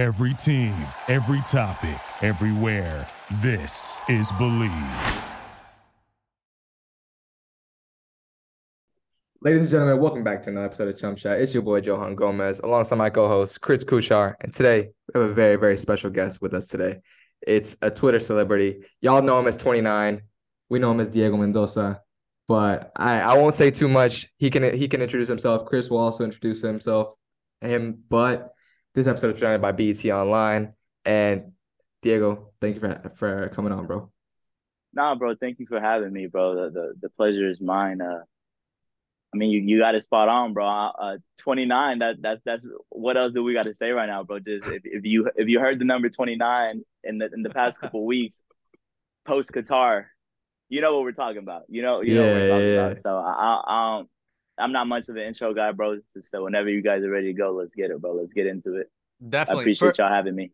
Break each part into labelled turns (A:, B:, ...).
A: Every team, every topic, everywhere. This is Believe.
B: Ladies and gentlemen, welcome back to another episode of Chump Shot. It's your boy Johan Gomez, alongside my co-host Chris Kuchar, and today we have a very, very special guest with us today. It's a Twitter celebrity. Y'all know him as 29. We know him as Diego Mendoza, but I, I won't say too much. He can he can introduce himself. Chris will also introduce himself, him. But this episode is presented by BET Online. And Diego, thank you for for coming on, bro.
C: Nah, bro, thank you for having me, bro. The the, the pleasure is mine. Uh, I mean, you, you got it spot on, bro. Uh, 29. That that's that's what else do we got to say right now, bro? Just if, if you if you heard the number 29 in the in the past couple weeks, post Qatar, you know what we're talking about. You know you know what we're talking yeah, about. So I, I um I'm not much of an intro guy, bro. So whenever you guys are ready to go, let's get it, bro. Let's get into it.
D: Definitely.
C: I appreciate for, y'all having me.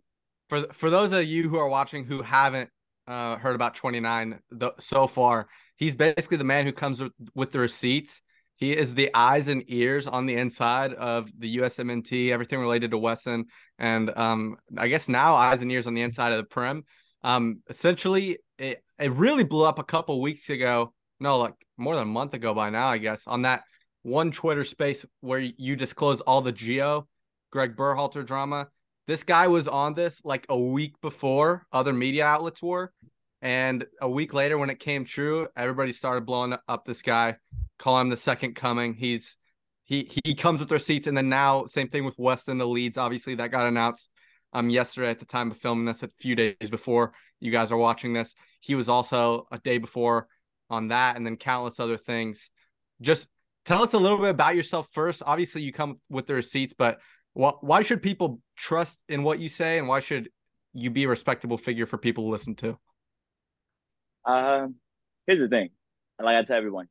D: For for those of you who are watching who haven't uh, heard about 29 the, so far, he's basically the man who comes with, with the receipts he is the eyes and ears on the inside of the USMNT, everything related to Weston, and um, I guess now eyes and ears on the inside of the Prem. Um, essentially, it, it really blew up a couple weeks ago. No, like more than a month ago by now, I guess, on that one Twitter space where you disclose all the Gio, Gregg Berhalter drama. This guy was on this like a week before other media outlets were. And a week later, when it came true, everybody started blowing up this guy call him the second coming. He's he he comes with receipts, and then now same thing with Weston the Leeds. Obviously, that got announced um yesterday at the time of filming this, a few days before you guys are watching this. He was also a day before on that, and then countless other things. Just tell us a little bit about yourself first. Obviously, you come with the receipts, but wh- why should people trust in what you say, and why should you be a respectable figure for people to listen to?
C: Um, here's the thing, like I tell everyone,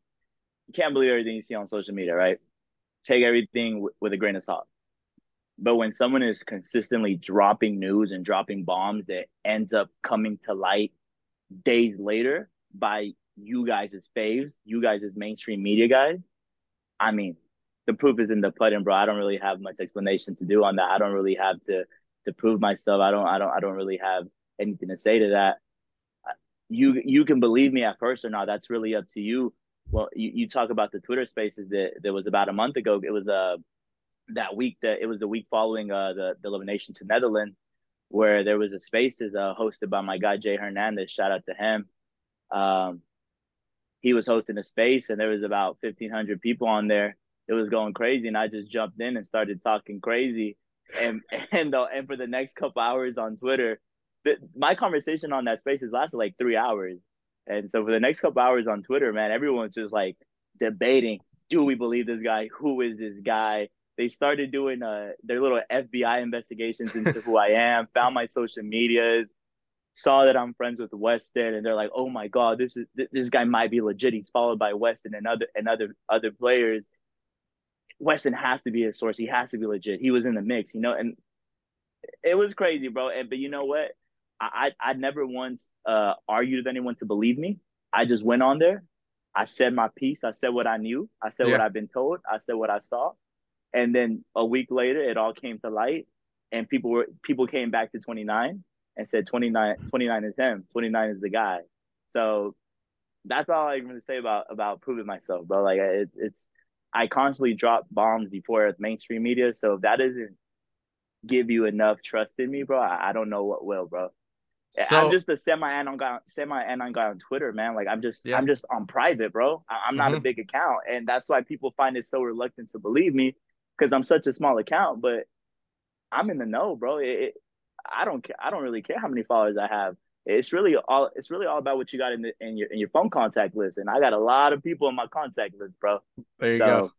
C: you can't believe everything you see on social media, right? Take everything w- with a grain of salt. But when someone is consistently dropping news and dropping bombs that ends up coming to light days later by you guys as faves, you guys as mainstream media guys, I mean, the proof is in the pudding, bro. I don't really have much explanation to do on that. I don't really have to to prove myself. I don't I don't I don't really have anything to say to that. You you can believe me at first or not. That's really up to you well, you, you talk about the Twitter spaces that there was about a month ago. It was uh that week that it was the week following uh the, the elimination to Netherlands, where there was a spaces uh hosted by my guy Jay Hernandez. Shout out to him. Um, he was hosting a space and there was about fifteen hundred people on there. It was going crazy, and I just jumped in and started talking crazy. And and uh, and for the next couple hours on Twitter, the, my conversation on that space has lasted like three hours and so for the next couple hours on Twitter, man, everyone's just like debating, do we believe this guy? Who is this guy? They started doing uh, their little FBI investigations into who I am, found my social medias, saw that I'm friends with Weston, and they're like, "Oh my God, this is this guy might be legit." He's followed by Weston and other and other other players. Weston has to be a source. He has to be legit. He was in the mix, you know, and it was crazy, bro. And but you know what? I I never once uh, argued with anyone to believe me. I just went on there. I said my piece. I said what I knew. I said yeah. what I've been told. I said what I saw. And then a week later, it all came to light, and people were people came back to 29 and said 29, 29 is him. 29 is the guy. So that's all I'm going to say about about proving myself, bro. Like it's it's I constantly drop bombs before mainstream media. So if that doesn't give you enough trust in me, bro, I, I don't know what will, bro. So, I'm just a semi anon guy, semi anon guy on Twitter, man. Like I'm just, yeah. I'm just on private, bro. I, am not mm-hmm. a big account, and that's why people find it so reluctant to believe me because I'm such a small account. But I'm in the know, bro. It, it, I don't care. I don't really care how many followers I have. It's really all. It's really all about what you got in the in your in your phone contact list, and I got a lot of people in my contact list, bro.
D: There you so, go.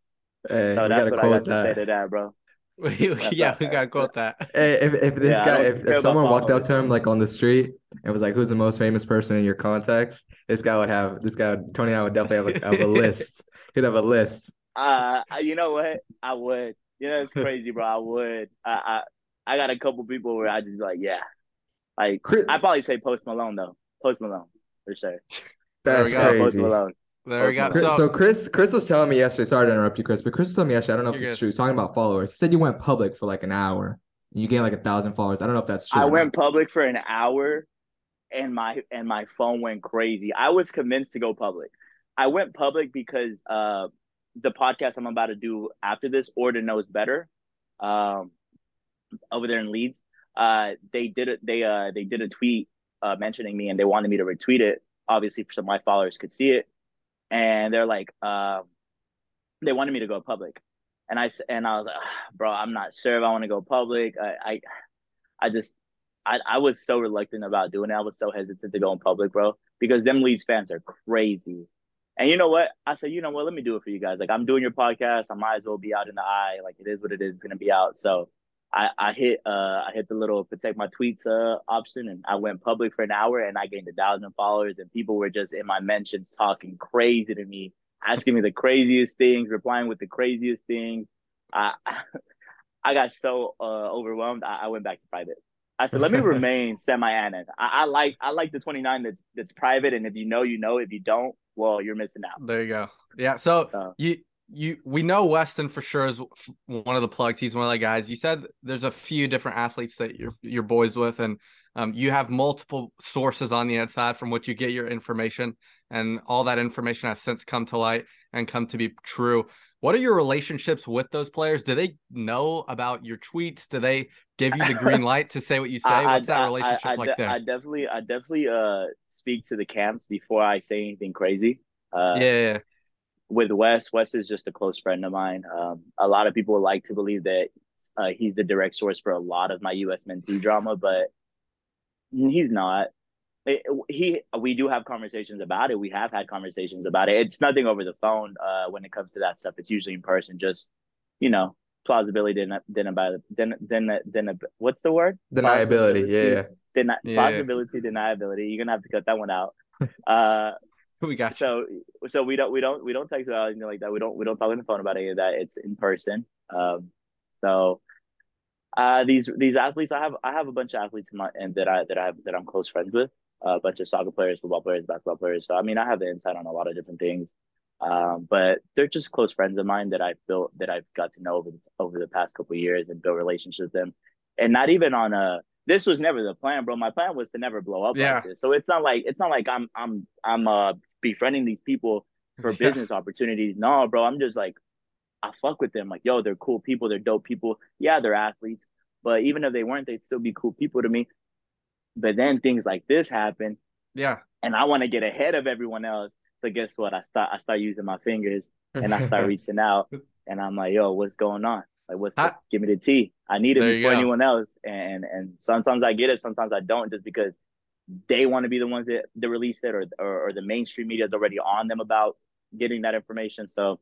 C: Hey, so that's what I got that. to say to that, bro.
D: yeah, we got caught that.
B: If if this yeah, guy, if, if someone walked up to him like on the street and was like, "Who's the most famous person in your contacts?" This guy would have this guy Tony. I would definitely have a, have a list. He'd have a list.
C: Uh, you know what? I would. You know, it's crazy, bro. I would. I I, I got a couple people where I just be like, yeah, like Chris, I probably say Post Malone though. Post Malone for sure.
B: That's crazy. Post Malone.
D: There we go.
B: So, so, Chris, Chris was telling me yesterday. Sorry to interrupt you, Chris, but Chris told me yesterday. I don't know if it's true. Talking about followers, he said you went public for like an hour. And you gained like a thousand followers. I don't know if that's true.
C: I went
B: not.
C: public for an hour, and my and my phone went crazy. I was convinced to go public. I went public because uh, the podcast I'm about to do after this, Order Knows Better, um, over there in Leeds, uh, they did it. They uh they did a tweet uh mentioning me, and they wanted me to retweet it. Obviously, so my followers could see it, and they're like, um, they wanted me to go public, and I and I was like, "Ah, bro, I'm not sure if I want to go public. I, I I just I, I was so reluctant about doing it. I was so hesitant to go in public, bro, because them Leeds fans are crazy. And you know what? I said, you know what? Let me do it for you guys. Like I'm doing your podcast. I might as well be out in the eye. Like it is what it is. It's gonna be out. So I, I hit uh I hit the little protect my tweets uh option and I went public for an hour and I gained a thousand followers and people were just in my mentions talking crazy to me, asking me the craziest things, replying with the craziest things. I I got so uh, overwhelmed. I, I went back to private. I said, let me remain semi-anon. I, I like I like the 29 that's that's private, and if you know, you know. If you don't, well, you're missing out.
D: There you go. Yeah. So
C: Uh,
D: you you we know Weston for sure is one of the plugs. He's one of the guys. You said there's a few different athletes that you're you're boys with, and um, you have multiple sources on the inside from which you get your information, and all that information has since come to light and come to be true. What are your relationships with those players? Do they know about your tweets? Do they give you the green light to say what you say?
C: I-
D: What's that
C: I-
D: relationship
C: I,
D: like
C: de- I definitely, I definitely uh speak to the camps before I say anything crazy. Uh,
D: yeah, yeah.
C: With Wes, Wes is just a close friend of mine. Um, a lot of people like to believe that uh, he's the direct source for a lot of my U.S. mentee drama, but he's not. It- he, we do have conversations about it. We have had conversations about it. It's nothing over the phone. Uh, when it comes to that stuff, it's usually in person. Just you know, plausibility, then, then about, then, then, then, what's the word?
B: Deniability. Yeah, yeah.
C: Deni-
D: Yeah.
C: plausibility, deniability. You're gonna have to cut that one out. Uh,
D: We got you.
C: so so we don't we don't we don't text about anything like that. We don't we don't talk on the phone about any of that. It's in person. Um, so uh, these these athletes, I have I have a bunch of athletes in my and that I that I have that I'm close friends with. a bunch of soccer players, football players, basketball players. So I mean, I have the insight on a lot of different things. Um, but they're just close friends of mine that I've built that I've got to know over the, over the past couple years and built relationships with them. And not even on a this was never the plan, bro. My plan was to never blow up
D: Yeah.
C: like this. So it's not like it's not like I'm I'm I'm uh befriending these people for
D: Yeah.
C: business opportunities. No, bro. I'm just like I fuck with them. Like, yo, they're cool people. They're dope people. Yeah, they're athletes. But even if they weren't, they'd still be cool people to me. But then things like this happen,
D: Yeah.
C: and I want to get ahead of everyone else. So guess what? I start I start using my fingers and I start reaching out, and I'm like, yo, what's going on? Like, what's the, give me the tea? I need it before
D: go.
C: anyone else. And and sometimes I get it, sometimes I don't, just because they want to be the ones that, that release it, or, or or the mainstream media is already on them about getting that information. So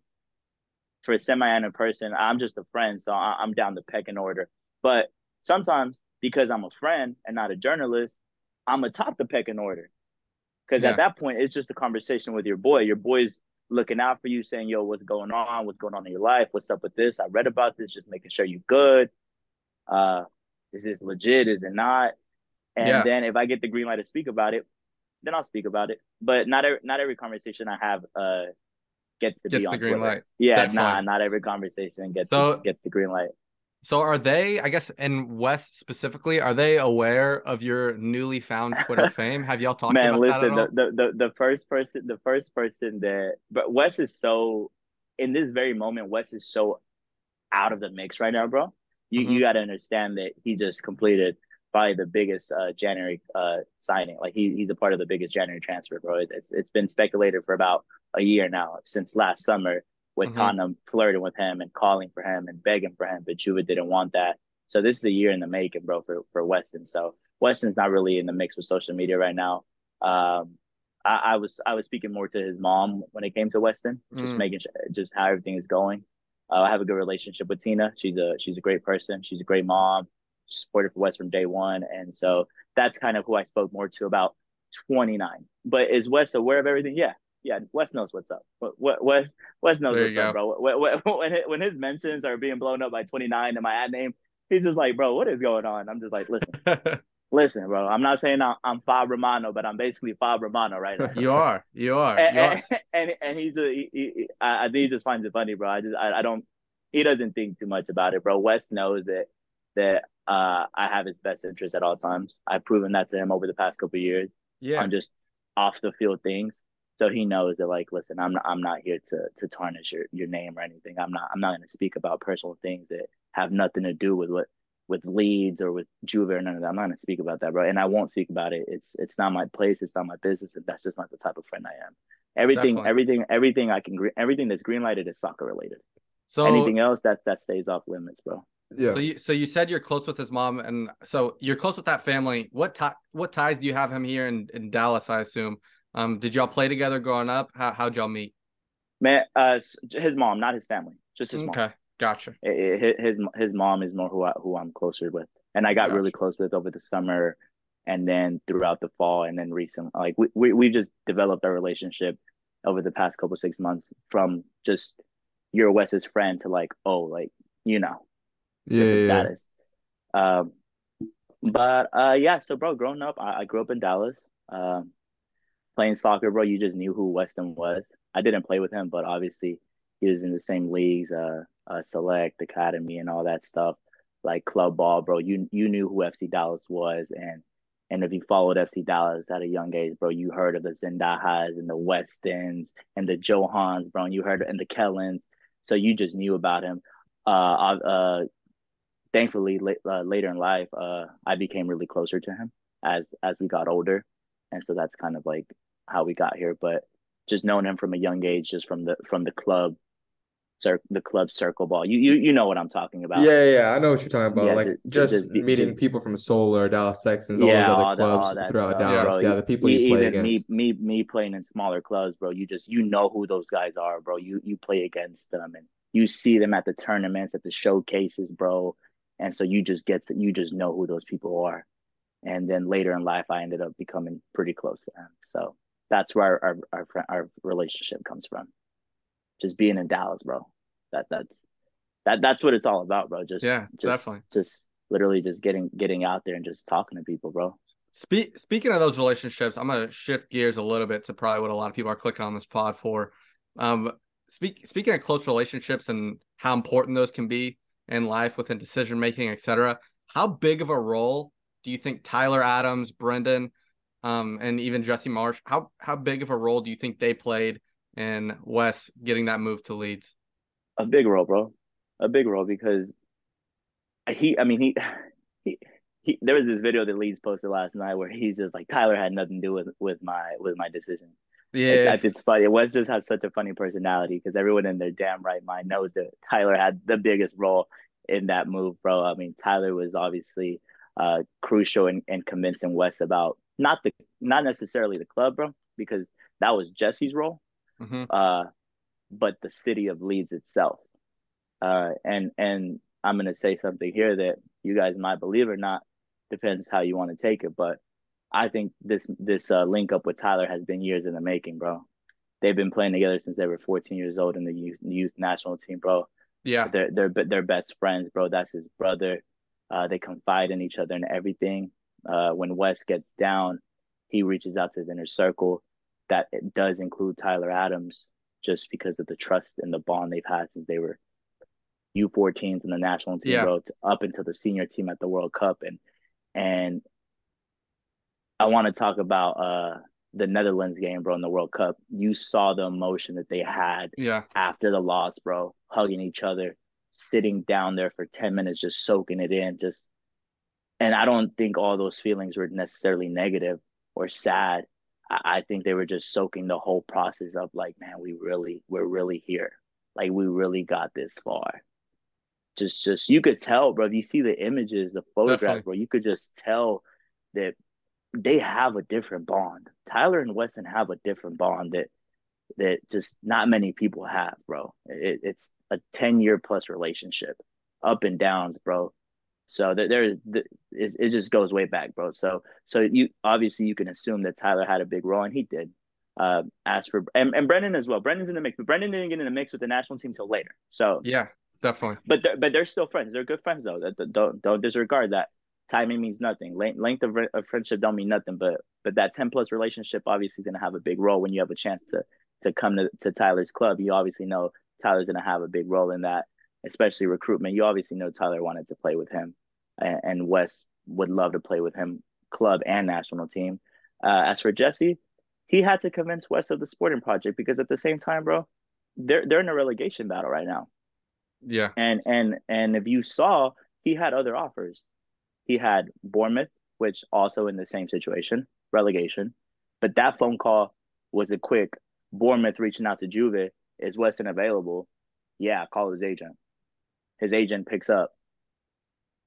C: for a semi-anonymous person, I'm just a friend, so I, I'm down the pecking order. But sometimes because I'm a friend and not a journalist, I'm atop the pecking order. Because
D: Yeah.
C: at that point, it's just a conversation with your boy. Your boy's looking out for you, saying, "Yo, what's going on? What's going on in your life? What's up with this? I read about this. Just making sure you're good. Uh, is this legit? Is it not?" And
D: Yeah.
C: then if I get the green light to speak about it, then I'll speak about it. But not every not every conversation I have uh gets to
D: Gets
C: be
D: the
C: on
D: green
C: Twitter.
D: light.
C: Yeah,
D: Definitely.
C: nah, not every conversation gets
D: So-
C: gets the green light.
D: So are they, I guess, in Wes specifically, are they aware of your newly found Twitter fame? Have y'all talked
C: Man,
D: about
C: listen,
D: that
C: the,
D: at all?
C: the, the the first person, the first person that, but Wes is so, in this very moment, Wes is so out of the mix right now, bro. You
D: Mhm.
C: you got to understand that he just completed probably the biggest uh, January uh, signing. Like he he's a part of the biggest January transfer, bro. It's it's been speculated for about a year now since last summer with
D: Mhm.
C: Tottenham flirting with him and calling for him and begging for him, but Juve didn't want that. So this is a year in the making, bro, for for Weston. So Weston's not really in the mix with social media right now. Um, I, I was I was speaking more to his mom when it came to Weston, just
D: Mm.
C: making sure just how everything is going. Uh, I have a good relationship with Tina. She's a she's a great person. She's a great mom. Supported for West from day one, and so that's kind of who I spoke more to about 29. But is Wes aware of everything? Yeah, yeah. Wes knows what's up. Wes Wes knows what's
D: you
C: up, bro. When, when, his- mentions are being blown up by 29 in my ad name, he's just like, bro, what is going on? I'm just like, listen, listen, bro. I'm not saying I'm, I'm Fab Romano, but I'm basically Fab Romano right now.
D: you are. You are.
C: and,
D: You are.
C: and, and and he's a, he, he, I, I think he just finds it funny, bro. I just I, I don't he doesn't think too much about it, bro. Wes knows that that uh, I have his best interest at all times. I've proven that to him over the past couple years
D: Yeah.
C: on just off the field things. So he knows that like, listen, I'm not, I'm not here to to tarnish your, your name or anything. I'm not I'm not going to speak about personal things that have nothing to do with what with Leeds or with Juve or none of that. I'm not going to speak about that, bro. And I won't speak about it. It's it's not my place. It's not my business. And that's just not the type of friend I am. Everything,
D: Definitely.
C: everything, everything I can, everything that's green lighted is soccer related.
D: So
C: Anything else that that stays off limits, bro.
B: Yeah.
D: So you so you said you're close with his mom, and so you're close with that family. What tie what ties do you have him here in, in Dallas? I assume. Um, did y'all play together growing up? How how'd y'all meet?
C: Man, uh, his mom, not his family, just his mom.
D: Okay, gotcha.
C: I- I- His his his mom is more who I, who I'm closer with, and I got really close with over the summer, and then throughout the fall, and then recently, like we we we just developed our relationship over the past couple six months from just you're Wes's friend to like oh like you know
B: Yeah.
C: different
B: yeah, yeah.
C: status. Um, but uh, yeah. So, bro, growing up, I, I grew up in Dallas. Um, playing soccer, bro. You just knew who Weston was. I didn't play with him, but obviously he was in the same leagues, uh, uh select academy and all that stuff, like club ball, bro. You you knew who FC Dallas was, and and if you followed FC Dallas at a young age, bro, you heard of the Zendejas and the Westons and the Johans, bro. And you heard and the Kellens, so you just knew about him. Uh, uh, thankfully, la- uh, later in life, uh, I became really closer to him as as we got older, and so that's kind of like how we got here. But just knowing him from a young age, just from the from the club, cir- the club circle ball, you you you know what I'm talking about.
B: Yeah, yeah, I know what you're talking about.
C: Yeah,
B: like
C: ju-
B: just, meeting
C: just-
B: people from Solar, Dallas Texans, all
C: Yeah,
B: those
C: all
B: other
C: that- all
B: clubs
C: that
B: throughout
C: stuff,
B: Dallas.
C: bro.
B: Yeah, the people
C: E-
B: you play against.
C: me, me, me playing in smaller clubs, bro. You just you know who those guys are, bro. You you play against them and you see them at the tournaments, at the showcases, bro. And so you just get to, you just know who those people are. And then later in life, I ended up becoming pretty close to them. So that's where our our our, our relationship comes from. Just being in Dallas, bro. That that's that that's what it's all about, bro. Just
D: Yeah,
C: just,
D: definitely.
C: Just literally just getting getting out there and just talking to people, bro.
D: Speak, speaking of those relationships, I'm gonna shift gears a little bit to probably what a lot of people are clicking on this pod for. Um, speak, speaking of close relationships and how important those can be in life within decision making, etc. How big of a role do you think Tyler Adams, Brenden, um, and even Jesse Marsch? How how big of a role do you think they played in Wes getting that move to Leeds?
C: A big role, bro. A big role because he, I mean, he, he, he, there was this video that Leeds posted last night where he's just like, Tyler had nothing to do with, with my, with my decision.
D: Yeah,
C: Like, it's funny. Wes just has such a funny personality because everyone in their damn right mind knows that Tyler had the biggest role in that move, bro. I mean, Tyler was obviously uh, crucial in, in convincing Wes about not the, not necessarily the club, bro, because that was Jesse's role
D: hmm
C: uh, but the city of Leeds itself. Uh, and and I'm gonna say something here that you guys might believe or not, depends how you want to take it. But I think this this uh, link up with Tyler has been years in the making, bro. They've been playing together since they were 14 years old in the youth, youth national team, bro.
D: yeah,
C: They're they're they're best friends, bro. That's his brother. Uh, they confide in each other and everything. Uh, when Wes gets down, he reaches out to his inner circle. That it does include Tyler Adams, just because of the trust and the bond they've had since they were U14s in the national team,
D: Yeah.
C: bro, up into the senior team at the World Cup, and and I want to talk about uh the Netherlands game, bro, in the World Cup. You saw the emotion that they had
D: yeah,
C: after the loss, bro, hugging each other, sitting down there for 10 minutes, just soaking it in. Just, and I don't think all those feelings were necessarily negative or sad. I, I think they were just soaking the whole process of like, man, we really, we're really here. Like, we really got this far. Just, just, you could tell, bro. If you see the images, the photographs,
D: Definitely.
C: bro, you could just tell that they have a different bond. Tyler and Weston have a different bond that that just not many people have, bro. It, it's a 10 year plus relationship, up and downs, bro. So that there, it, it just goes way back, bro. So, so you obviously you can assume that Tyler had a big role, and he did. Uh, as for and, and Brenden as well. Brenden's in the mix, but Brenden didn't get in the mix with the national team till later. So,
D: yeah, definitely.
C: but they're, but they're still friends. They're good friends though. Don't don't disregard that. Timing means nothing. Length, length of, of friendship don't mean nothing. But but that ten plus relationship obviously is going to have a big role when you have a chance to to come to, to Tyler's club. You obviously know Tyler's going to have a big role in that, especially recruitment. You obviously know Tyler wanted to play with him. and, and Wes would love to play with him, club and national team. Uh, as for Jesse, he had to convince Wes of the Sporting Project because at the same time, bro, they're they're in a relegation battle right now.
D: Yeah.
C: And and and if you saw, he had other offers. He had Bournemouth, which also in the same situation, relegation. But that phone call was a quick Bournemouth reaching out to Juve. Is Weston available? Yeah, call his agent. His agent picks up.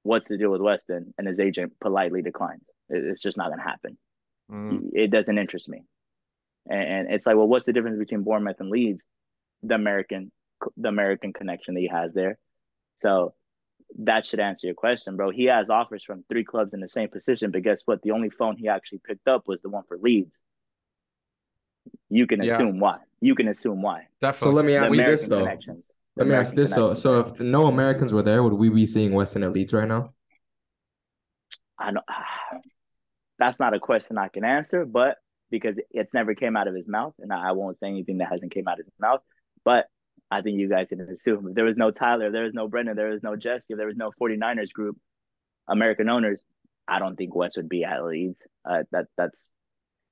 C: What's the deal with Weston? And his agent politely declines. It's just not going to happen. Mm. It doesn't interest me. And it's like, well, what's the difference between Bournemouth and Leeds? The American, the American connection that he has there. So that should answer your question, bro. He has offers from three clubs in the same position, but guess what? The only phone he actually picked up was the one for Leeds. You can yeah. assume why. You can assume why.
B: Definitely. So let me ask you this though. Let me ask this so so if no Americans were there, would we be seeing at Leeds right now?
C: I know that's not a question I can answer, but because it's never came out of his mouth, and I won't say anything that hasn't came out of his mouth. But I think you guys can assume if there was no Tyler, there was no Brenden, there was no Jesse, if there was no 49ers group, American owners, I don't think West would be at Leeds. Uh, that that's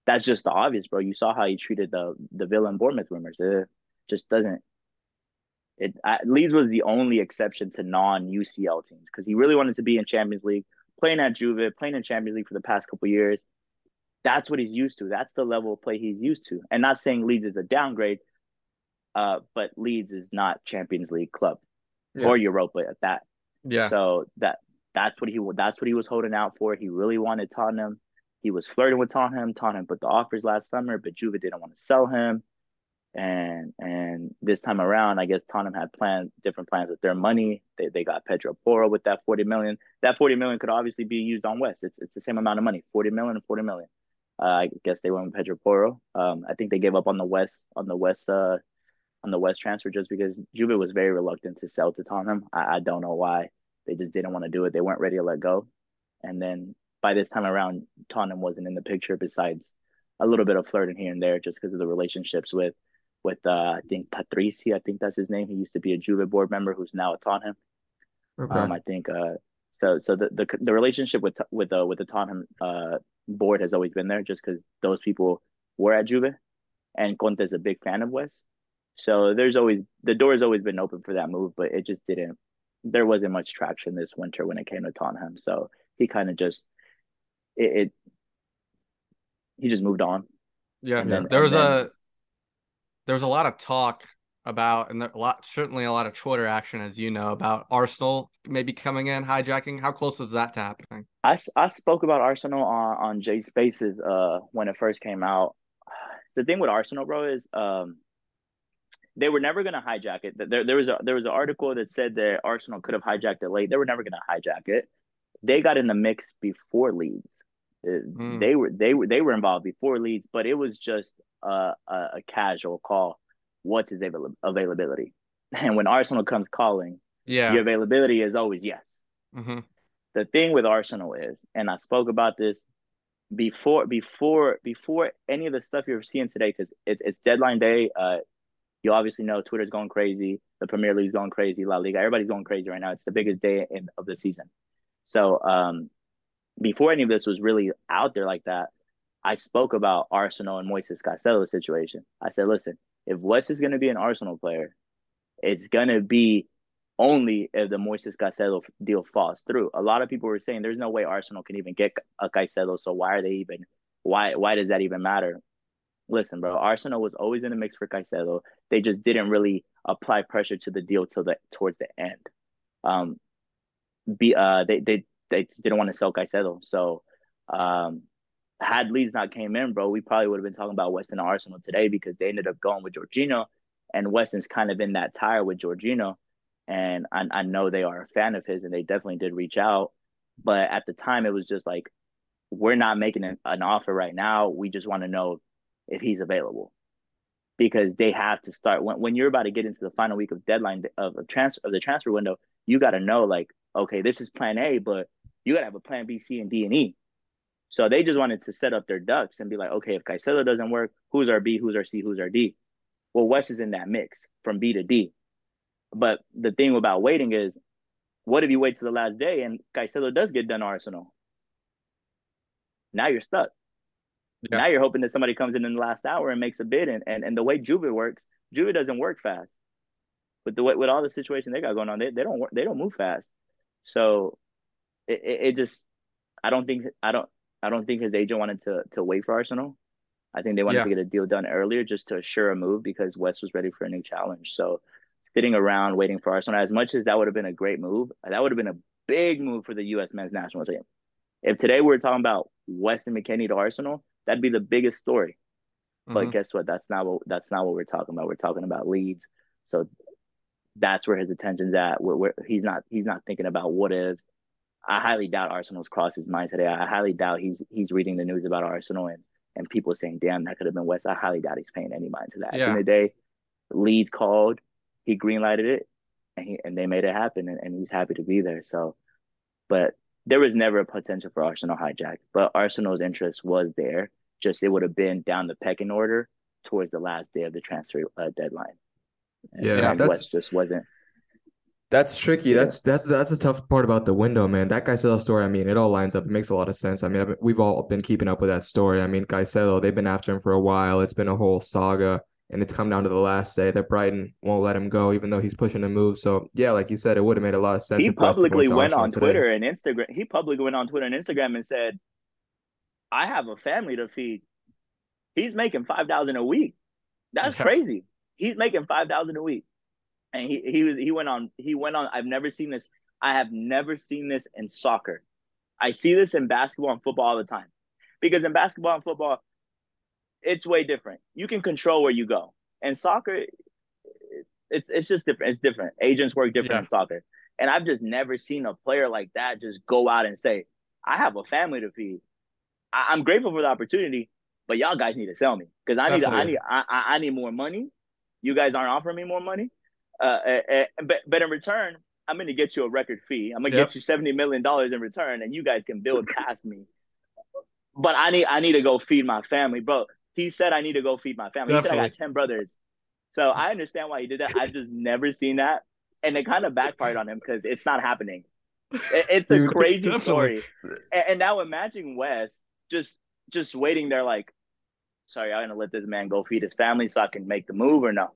C: that's just the obvious, bro. You saw how he treated the the Villa and Bournemouth rumors. It just doesn't. It Leeds was the only exception to non UCL teams because he really wanted to be in Champions League, playing at Juve, playing in Champions League for the past couple years. That's what he's used to. That's the level of play he's used to. And not saying Leeds is a downgrade, uh, but Leeds is not Champions League club yeah. or Europa at that.
D: Yeah.
C: So that that's what he that's what he was holding out for. He really wanted Tottenham. He was flirting with Tottenham. Tottenham put the offers last summer, but Juve didn't want to sell him. And and this time around, I guess Tottenham had plans, different plans with their money. They, they got Pedro Porro with that 40 million. That 40 million could obviously be used on West. It's, it's the same amount of money, 40 million and 40 million. Uh, I guess they went with Pedro Porro. Um, I think they gave up on the West on the West uh, on the West transfer just because Juve was very reluctant to sell to Tottenham. I, I don't know why. They just didn't want to do it. They weren't ready to let go. And then by this time around, Tottenham wasn't in the picture besides a little bit of flirting here and there just because of the relationships with with uh, I think Patrici, I think that's his name. He used to be a Juve board member who's now at Tottenham. Okay. Um, I think uh, so. So the, the the relationship with with uh, with the Tottenham uh, board has always been there, just because those people were at Juve, and Conte is a big fan of Wes. So there's always the door has always been open for that move, but it just didn't. There wasn't much traction this winter when it came to Tottenham, so he kind of just it, it, he just moved on.
D: Yeah, then, there was then, a there was a lot of talk about and a lot certainly a lot of Twitter action, as you know, about Arsenal maybe coming in hijacking. How close was that to happening?
C: I, I spoke about Arsenal on on Jay Spaces uh when it first came out. The thing with Arsenal, bro, is um they were never going to hijack it. There, there was a there was an article that said that Arsenal could have hijacked it late. They were never going to hijack it. They got in the mix before Leeds. Mm. They were they were they were involved before Leeds, but it was just a, a, casual call. What's his avail- availability? And when Arsenal comes calling,
D: yeah,
C: your availability is always yes.
D: Mm-hmm.
C: The thing with Arsenal is, and I spoke about this before before before any of the stuff you're seeing today, because it, it's deadline day. Uh, you obviously know Twitter's going crazy. The Premier League's going crazy. La Liga, everybody's going crazy right now. It's the biggest day in, of the season. So um, before any of this was really out there like that, I spoke about Arsenal and Moises Caicedo situation. I said, listen, if West is going to be an Arsenal player, it's going to be only if the Moises Caicedo deal falls through. A lot of people were saying there's no way Arsenal can even get a Caicedo, so why are they even why why does that even matter? listen, bro, Arsenal was always in the mix for Caicedo. They just didn't really apply pressure to the deal till the towards the end. Um, be uh, they they they didn't want to sell Caicedo, so um, had Leeds not came in, bro, we probably would have been talking about Weston and Arsenal today because they ended up going with Jorginho, and Weston's kind of in that tire with Jorginho, and I, I know they are a fan of his, and they definitely did reach out, but at the time it was just like we're not making an, an offer right now. We just want to know if he's available because they have to start when, when you're about to get into the final week of deadline of, of transfer of the transfer window you got to know like okay this is plan a but you got to have a plan b c and d and e so they just wanted to set up their ducks and be like okay if Caicedo doesn't work who's our b who's our c who's our d well west is in that mix from b to d but the thing about waiting is what if you wait to the last day and Caicedo does get done Arsenal? Now you're stuck. Yeah. Now you're hoping that somebody comes in in the last hour and makes a bid. And, and, and the way Juve works, Juve doesn't work fast. But the way, with all the situation they got going on, they, they don't work, they don't move fast. So it, it, it just I don't think I don't I don't think his agent wanted to to wait for Arsenal. I think they wanted yeah. to get a deal done earlier just to assure a move because West was ready for a new challenge. So sitting around waiting for Arsenal, as much as that would have been a great move, that would have been a big move for the U.S. men's national team. If today we are talking about Weston McKennie to Arsenal, that'd be the biggest story. Mm-hmm. But guess what? That's not what that's not what we're talking about. We're talking about Leeds. So that's where his attention's at. Where, where he's not he's not thinking about what ifs. I highly doubt Arsenal's crossed his mind today. I highly doubt he's he's reading the news about Arsenal and and people saying, "Damn, that could have been West." I highly doubt he's paying any mind to that. Yeah. At the end of the day, Leeds called, he greenlighted it, and he and they made it happen, and, and he's happy to be there. So, but there was never a potential for Arsenal hijack, but Arsenal's interest was there. Just it would have been down the pecking order towards the last day of the transfer uh, deadline.
B: And yeah, that's
C: West just wasn't
B: that's tricky. That's that's that's a tough part about the window, man. That Caicedo story, I mean, it all lines up. It makes a lot of sense. I mean, we've all been keeping up with that story. I mean, Caicedo, they've been after him for a while. It's been a whole saga, and it's come down to the last day that Brighton won't let him go, even though he's pushing to move. So yeah, like you said, it would have made a lot of sense.
C: He publicly went on today. Twitter and Instagram. He publicly went on Twitter and Instagram and said, "I have a family to feed." He's making five thousand a week. That's yeah. crazy. He's making five thousand a week and he he was he went on he went on. I've never seen this. I have never seen this in soccer. I see this in basketball and football all the time, because in basketball and football, it's way different. You can control where you go. And soccer, it's it's just different. It's different. Agents work different yeah. in soccer, and I've just never seen a player like that just go out and say, "I have a family to feed." I, am grateful for the opportunity, but y'all guys need to sell me because I need I need I, I need more money. You guys aren't offering me more money, uh, uh, but but in return, I'm going to get you a record fee. I'm going to yep. get you seventy million dollars in return, and you guys can build past me. But I need I need to go feed my family, bro. He said I need to go feed my family. Definitely. He said I got ten brothers, so I understand why he did that. I've just never seen that, and it kind of backfired on him because it's not happening. It, it's a crazy Definitely. story, and, and now imagine Wes just just waiting there like, sorry, I'm gonna let this man go feed his family so I can make the move or no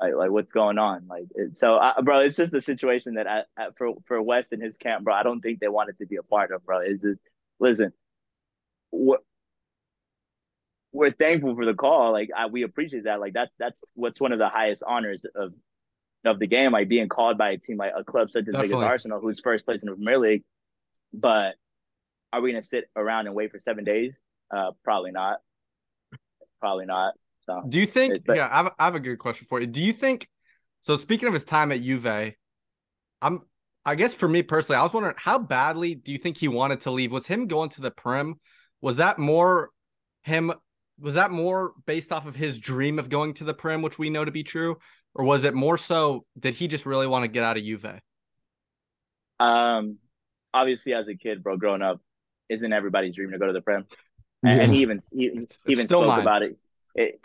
C: like, like what's going on? Like, it, so, I, bro, it's just a situation that I, I, for for West and his camp, bro, I don't think they wanted to be a part of, bro. Is it? Listen, what we're thankful for the call. Like, I, we appreciate that. Like, that's that's what's one of the highest honors of of the game, like being called by a team like a club such as big as Arsenal, who's first place in the Premier League. But are we gonna sit around and wait for seven days? Uh, probably not. Probably not. So
D: do you think? But, yeah, I have, I have a good question for you. Do you think? So speaking of his time at Juve, I'm. I guess for me personally, I was wondering how badly do you think he wanted to leave? Was him going to the Prem? Was that more him? Was that more based off of his dream of going to the Prem, which we know to be true, or was it more so did he just really want to get out of Juve?
C: Um, obviously, as a kid, bro, growing up, isn't everybody's dream to go to the Prem? And, yeah. and he even he, he even spoke mine. about it. It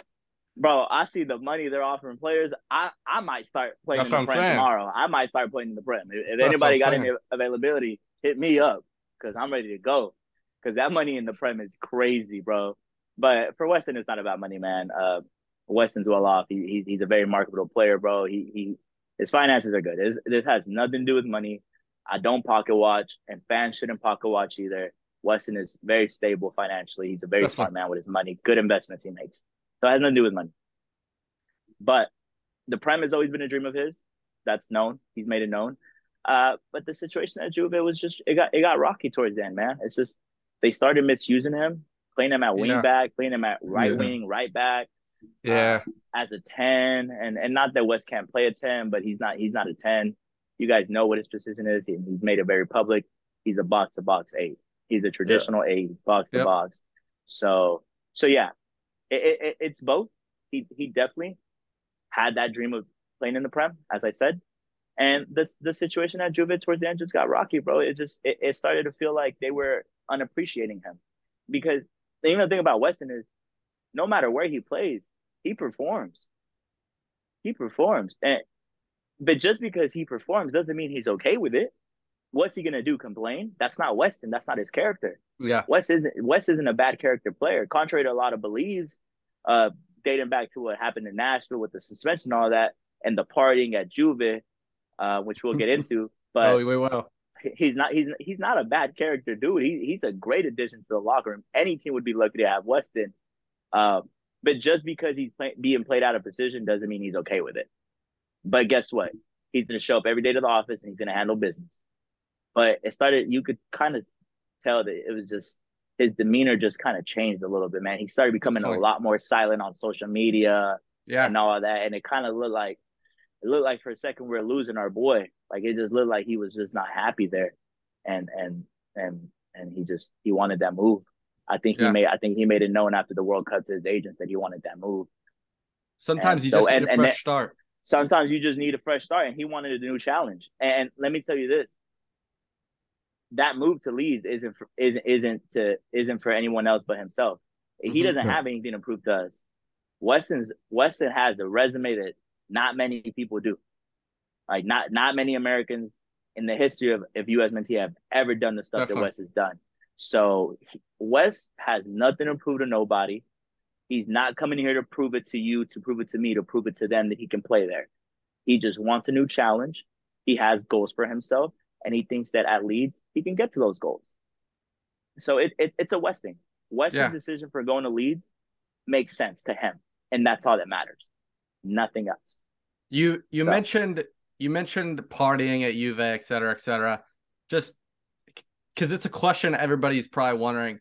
C: bro, I see the money they're offering players. I, I might start playing That's in the Prem tomorrow. I might start playing in the Prem. If, if anybody got any availability, hit me up because I'm ready to go. Because that money in the Prem is crazy, bro. But for Weston, it's not about money, man. Uh, Weston's well off. He, he, he's a very marketable player, bro. He he his finances are good. This, this has nothing to do with money. I don't pocket watch, and fans shouldn't pocket watch either. Weston is very stable financially. He's a very That's smart man with his money. Good investments he makes. So it has nothing to do with money. But the Prem has always been a dream of his. That's known. He's made it known. Uh, but the situation at Juve was just it got it got rocky towards the end, man. It's just they started misusing him, playing him at wing yeah. back, playing him at right yeah. wing, right back.
D: Yeah.
C: Uh, as a 10. And and not that West can't play a 10, but he's not he's not a 10. You guys know what his position is. He, he's made it very public. He's a box to box eight. He's a traditional yeah. eight, box to box. So so yeah, it, it, it's both. He he definitely had that dream of playing in the Prem, as I said. And this the situation at Juve towards the end just got rocky, bro. It just it, it started to feel like they were unappreciating him. Because the even thing about Weston is no matter where he plays, he performs. He performs. And but just because he performs doesn't mean he's okay with it. What's he gonna do? Complain? That's not Weston. That's not his character.
D: Yeah.
C: Wes isn't Wes isn't a bad character player, contrary to a lot of beliefs, uh, dating back to what happened in Nashville with the suspension and all that, and the partying at Juve, uh, which we'll get into. But
D: oh, we will.
C: he's not he's he's not a bad character dude. He he's a great addition to the locker room. Any team would be lucky to have Weston. Um, but just because he's play, being played out of position doesn't mean he's okay with it. But guess what? He's gonna show up every day to the office and he's gonna handle business. But it started you could kind of tell that it was just his demeanor just kind of changed a little bit, man. He started becoming a lot more silent on social media
D: yeah.
C: and all of that. And it kind of looked like it looked like for a second we are losing our boy. Like it just looked like he was just not happy there. And and and and he just he wanted that move. I think he yeah. made I think he made it known after the World Cup to his agents that he wanted that move.
D: Sometimes and you so, just need and, a fresh start.
C: Sometimes you just need a fresh start, and he wanted a new challenge. And let me tell you this: that move to Leeds isn't for, isn't isn't to isn't for anyone else but himself. He mm-hmm. doesn't have anything to prove to us. Weston's Weston has a resume that not many people do. Like not not many Americans in the history of, of US Mentee have ever done the stuff Definitely. that Wes has done. So he, Wes has nothing to prove to nobody. He's not coming here to prove it to you, to prove it to me, to prove it to them that he can play there. He just wants a new challenge. He has goals for himself, and he thinks that at Leeds he can get to those goals. So it, it it's a Westing. Weston's yeah. decision for going to Leeds makes sense to him, and that's all that matters. Nothing else.
D: You you so. mentioned you mentioned partying at Juve, et cetera, et cetera. Just because it's a question everybody's probably wondering.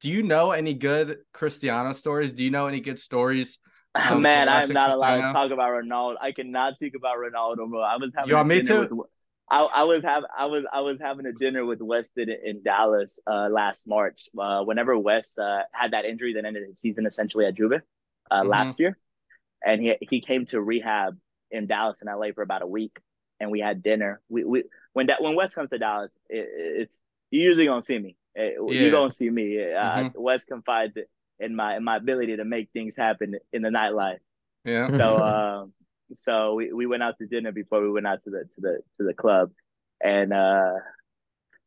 D: Do you know any good Cristiano stories? Do you know any good stories?
C: Um, Man, I am not allowed to talk about Ronaldo. I cannot speak about Ronaldo, bro. I was having
D: you want me to?
C: With, I, I, was having I was I was having a dinner with Weston in Dallas uh, last March. Uh, whenever Wes uh, had that injury that ended his season essentially at Juve uh, mm-hmm. last year, and he he came to rehab in Dallas and LA for about a week, and we had dinner. We we when that when Wes comes to Dallas, it, it's you usually gonna see me. Eh, yeah. You gonna see me. Uh, mm-hmm. Wes confides in my in my ability to make things happen in the nightlife.
D: Yeah.
C: So um, so we, we went out to dinner before we went out to the to the to the club, and uh,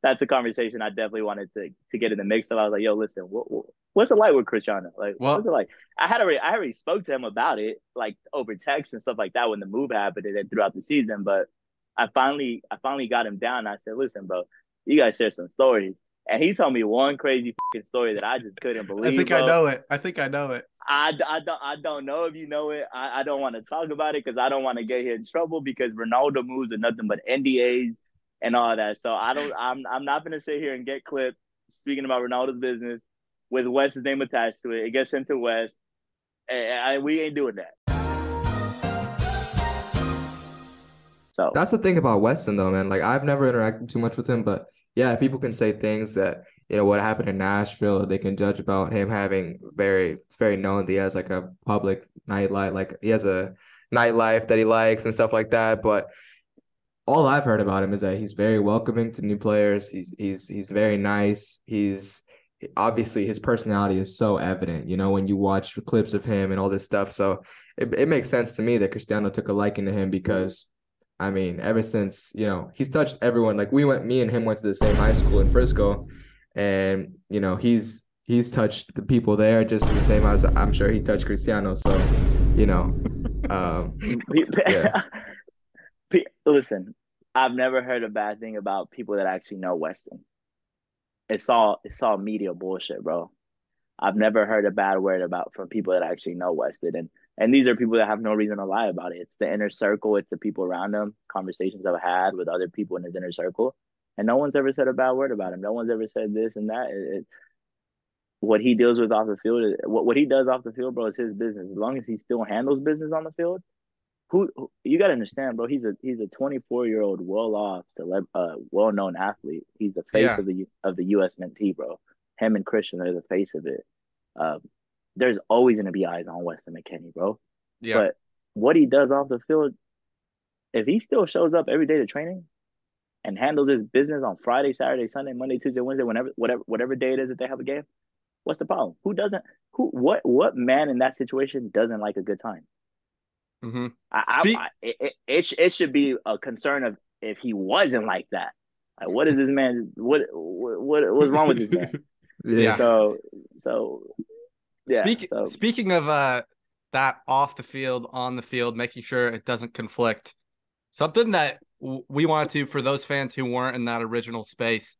C: that's a conversation I definitely wanted to to get in the mix of. I was like, yo, listen, what, what what's it like with Cristiano? Like, well, what's it like? I had already I already spoke to him about it, like over text and stuff like that when the move happened and then throughout the season. But I finally I finally got him down. I said, listen, bro, you guys share some stories. And he told me one crazy story that I just couldn't believe.
D: I think
C: bro.
D: I know it. I think I know it.
C: I, I don't I don't know if you know it. I, I don't want to talk about it because I don't want to get here in trouble because Ronaldo moves are nothing but NDAs and all that. So I don't I'm I'm not gonna sit here and get clipped speaking about Ronaldo's business with West's name attached to it. It gets into West. Wes. And we ain't doing that.
B: So that's the thing about Weston though, man. Like I've never interacted too much with him, but yeah, people can say things that you know what happened in Nashville. They can judge about him having very. It's very known that he has like a public nightlife, like he has a nightlife that he likes and stuff like that. But all I've heard about him is that he's very welcoming to new players. He's he's he's very nice. He's obviously his personality is so evident. You know when you watch clips of him and all this stuff. So it it makes sense to me that Cristiano took a liking to him because I mean, ever since, you know, he's touched everyone. Like we went, me and him went to the same high school in Frisco, and you know, he's he's touched the people there just the same as I'm sure he touched Cristiano. So, you know, um,
C: yeah. Listen, I've never heard a bad thing about people that actually know Weston. It's all it's all media bullshit, bro. I've never heard a bad word about from people that actually know Weston. And and these are people that have no reason to lie about it. It's the inner circle, it's the people around them, conversations I've had with other people in his inner circle. And no one's ever said a bad word about him. No one's ever said this and that. It, it, what he deals with off the field, what, what he does off the field, bro, is his business. As long as he still handles business on the field, who, who you got to understand, bro. He's a he's a 24 year old, well off, celeb, uh, well known athlete. He's the face yeah. of the of the U.S. mentee, bro. Him and Christian are the face of it. Um, there's always going to be eyes on Weston McKennie, bro. Yeah. But what he does off the field, if he still shows up every day to training and handles his business on Friday, Saturday, Sunday, Monday, Tuesday, Wednesday, whenever, whatever, whatever day it is that they have a game, what's the problem? Who doesn't? Who? What? What man in that situation doesn't like a good time?
D: Mm-hmm.
C: I,
D: Speak-
C: I, I, it, it, it should be a concern of if he wasn't like that. Like, what is this man? What what what what's wrong with this man?
D: Yeah.
C: So so yeah.
D: Speak,
C: so
D: Speaking of uh, that off the field, on the field, making sure it doesn't conflict. Something that w- we wanted to for those fans who weren't in that original space.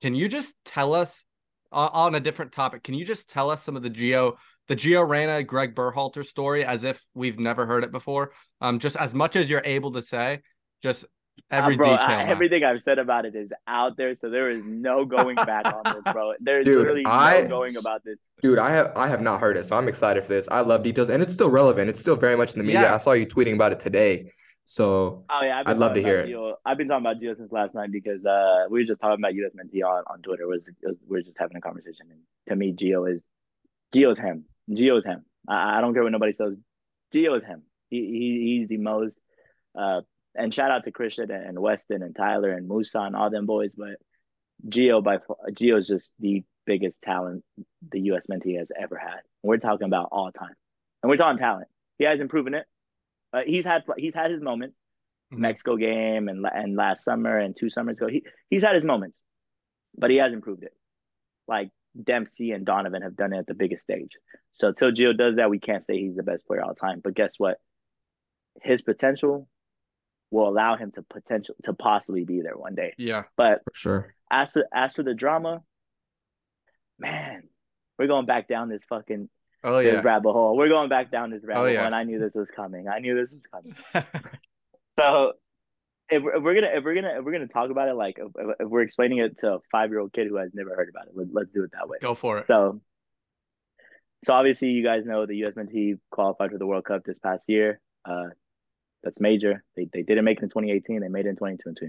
D: Can you just tell us uh, on a different topic? Can you just tell us some of the Gio, the Gio Reyna, Gregg Berhalter story, as if we've never heard it before? Um, just as much as you're able to say, just every
C: uh, bro,
D: detail.
C: I, everything I've said about it is out there, so there is no going back on this, bro. There's
B: Dude,
C: literally
B: I-
C: no going about this.
B: Dude, I have I have not heard it, so I'm excited for this. I love details, and it's still relevant. It's still very much in the media.
D: Yeah.
B: I saw you tweeting about it today. So
C: Oh yeah,
B: I'd love to hear it.
C: Gio. I've been talking about Gio since last night because uh, we were just talking about US Mentee on, on Twitter. It was, it was we are just having a conversation, and to me, Gio is Gio's him. Gio's him. I, I don't care what nobody says. Gio is him. He, he he's the most. Uh, and shout out to Christian and Weston and Tyler and Musa and all them boys, but Gio by Gio's just the biggest talent the US Mentee has ever had. We're talking about all time, and we're talking talent. He hasn't proven it. Uh, he's had he's had his moments.
D: Mhm.
C: Mexico game and and last summer and two summers ago. He he's had his moments, but he hasn't proved it. Like Dempsey and Donovan have done it at the biggest stage. So until Gio does that, we can't say he's the best player all time. But guess what? His potential will allow him to potential to possibly be there one day.
D: Yeah.
C: But
B: for sure.
C: as for as for the drama, man, we're going back down this fucking
D: Oh
C: this
D: yeah.
C: rabbit hole. We're going back down this rabbit
D: yeah.
C: hole, and I knew this was coming. I knew this was coming. So if we're, if we're gonna if we're gonna if we're gonna talk about it like if, if we're explaining it to a five year old kid who has never heard about it, let, let's do it that way.
D: Go for it.
C: So, so obviously you guys know the U.S. Mentee qualified for the World Cup this past year. Uh, that's major. They they didn't make it in 2018. They made it in 2022.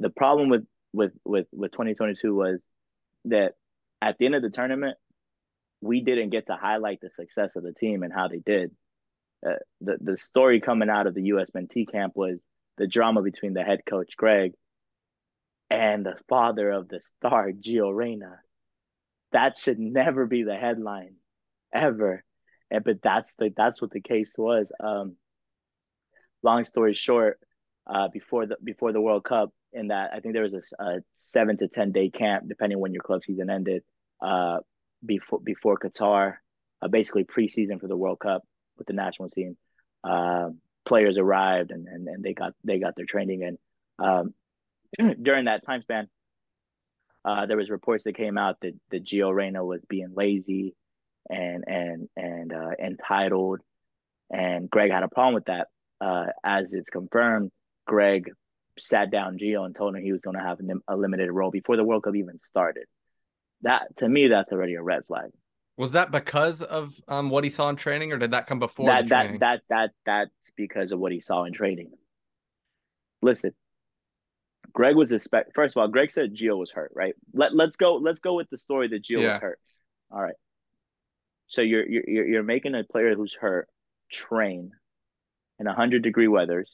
C: The problem with with with with 2022 was that at the end of the tournament, we didn't get to highlight the success of the team and how they did. Uh, the the story coming out of the U.S. Mentee camp was the drama between the head coach Gregg and the father of the star Gio Reyna. That should never be the headline, ever. And but that's the that's what the case was. Um, long story short, uh, before the before the World Cup, in that I think there was a, a seven to ten day camp, depending when your club season ended. Uh, before before Qatar, uh, basically preseason for the World Cup with the national team. Um, players arrived and, and and they got they got their training in. Um, during that time span, uh, there was reports that came out that that Gio Reyna was being lazy and and and uh, entitled, and Gregg had a problem with that. Uh, as it's confirmed, Gregg sat down Gio and told him he was going to have a limited role before the World Cup even started. That to me, that's already a red flag.
D: Was that because of um what he saw in training, or did that come before
C: that that that that that's because of what he saw in training. Listen, Gregg was expect. First of all, Gregg said Gio was hurt. Right. Let Let's go. Let's go with the story that Gio
D: Yeah.
C: was hurt. All right. So you're you're you're you're making a player who's hurt train in hundred degree weathers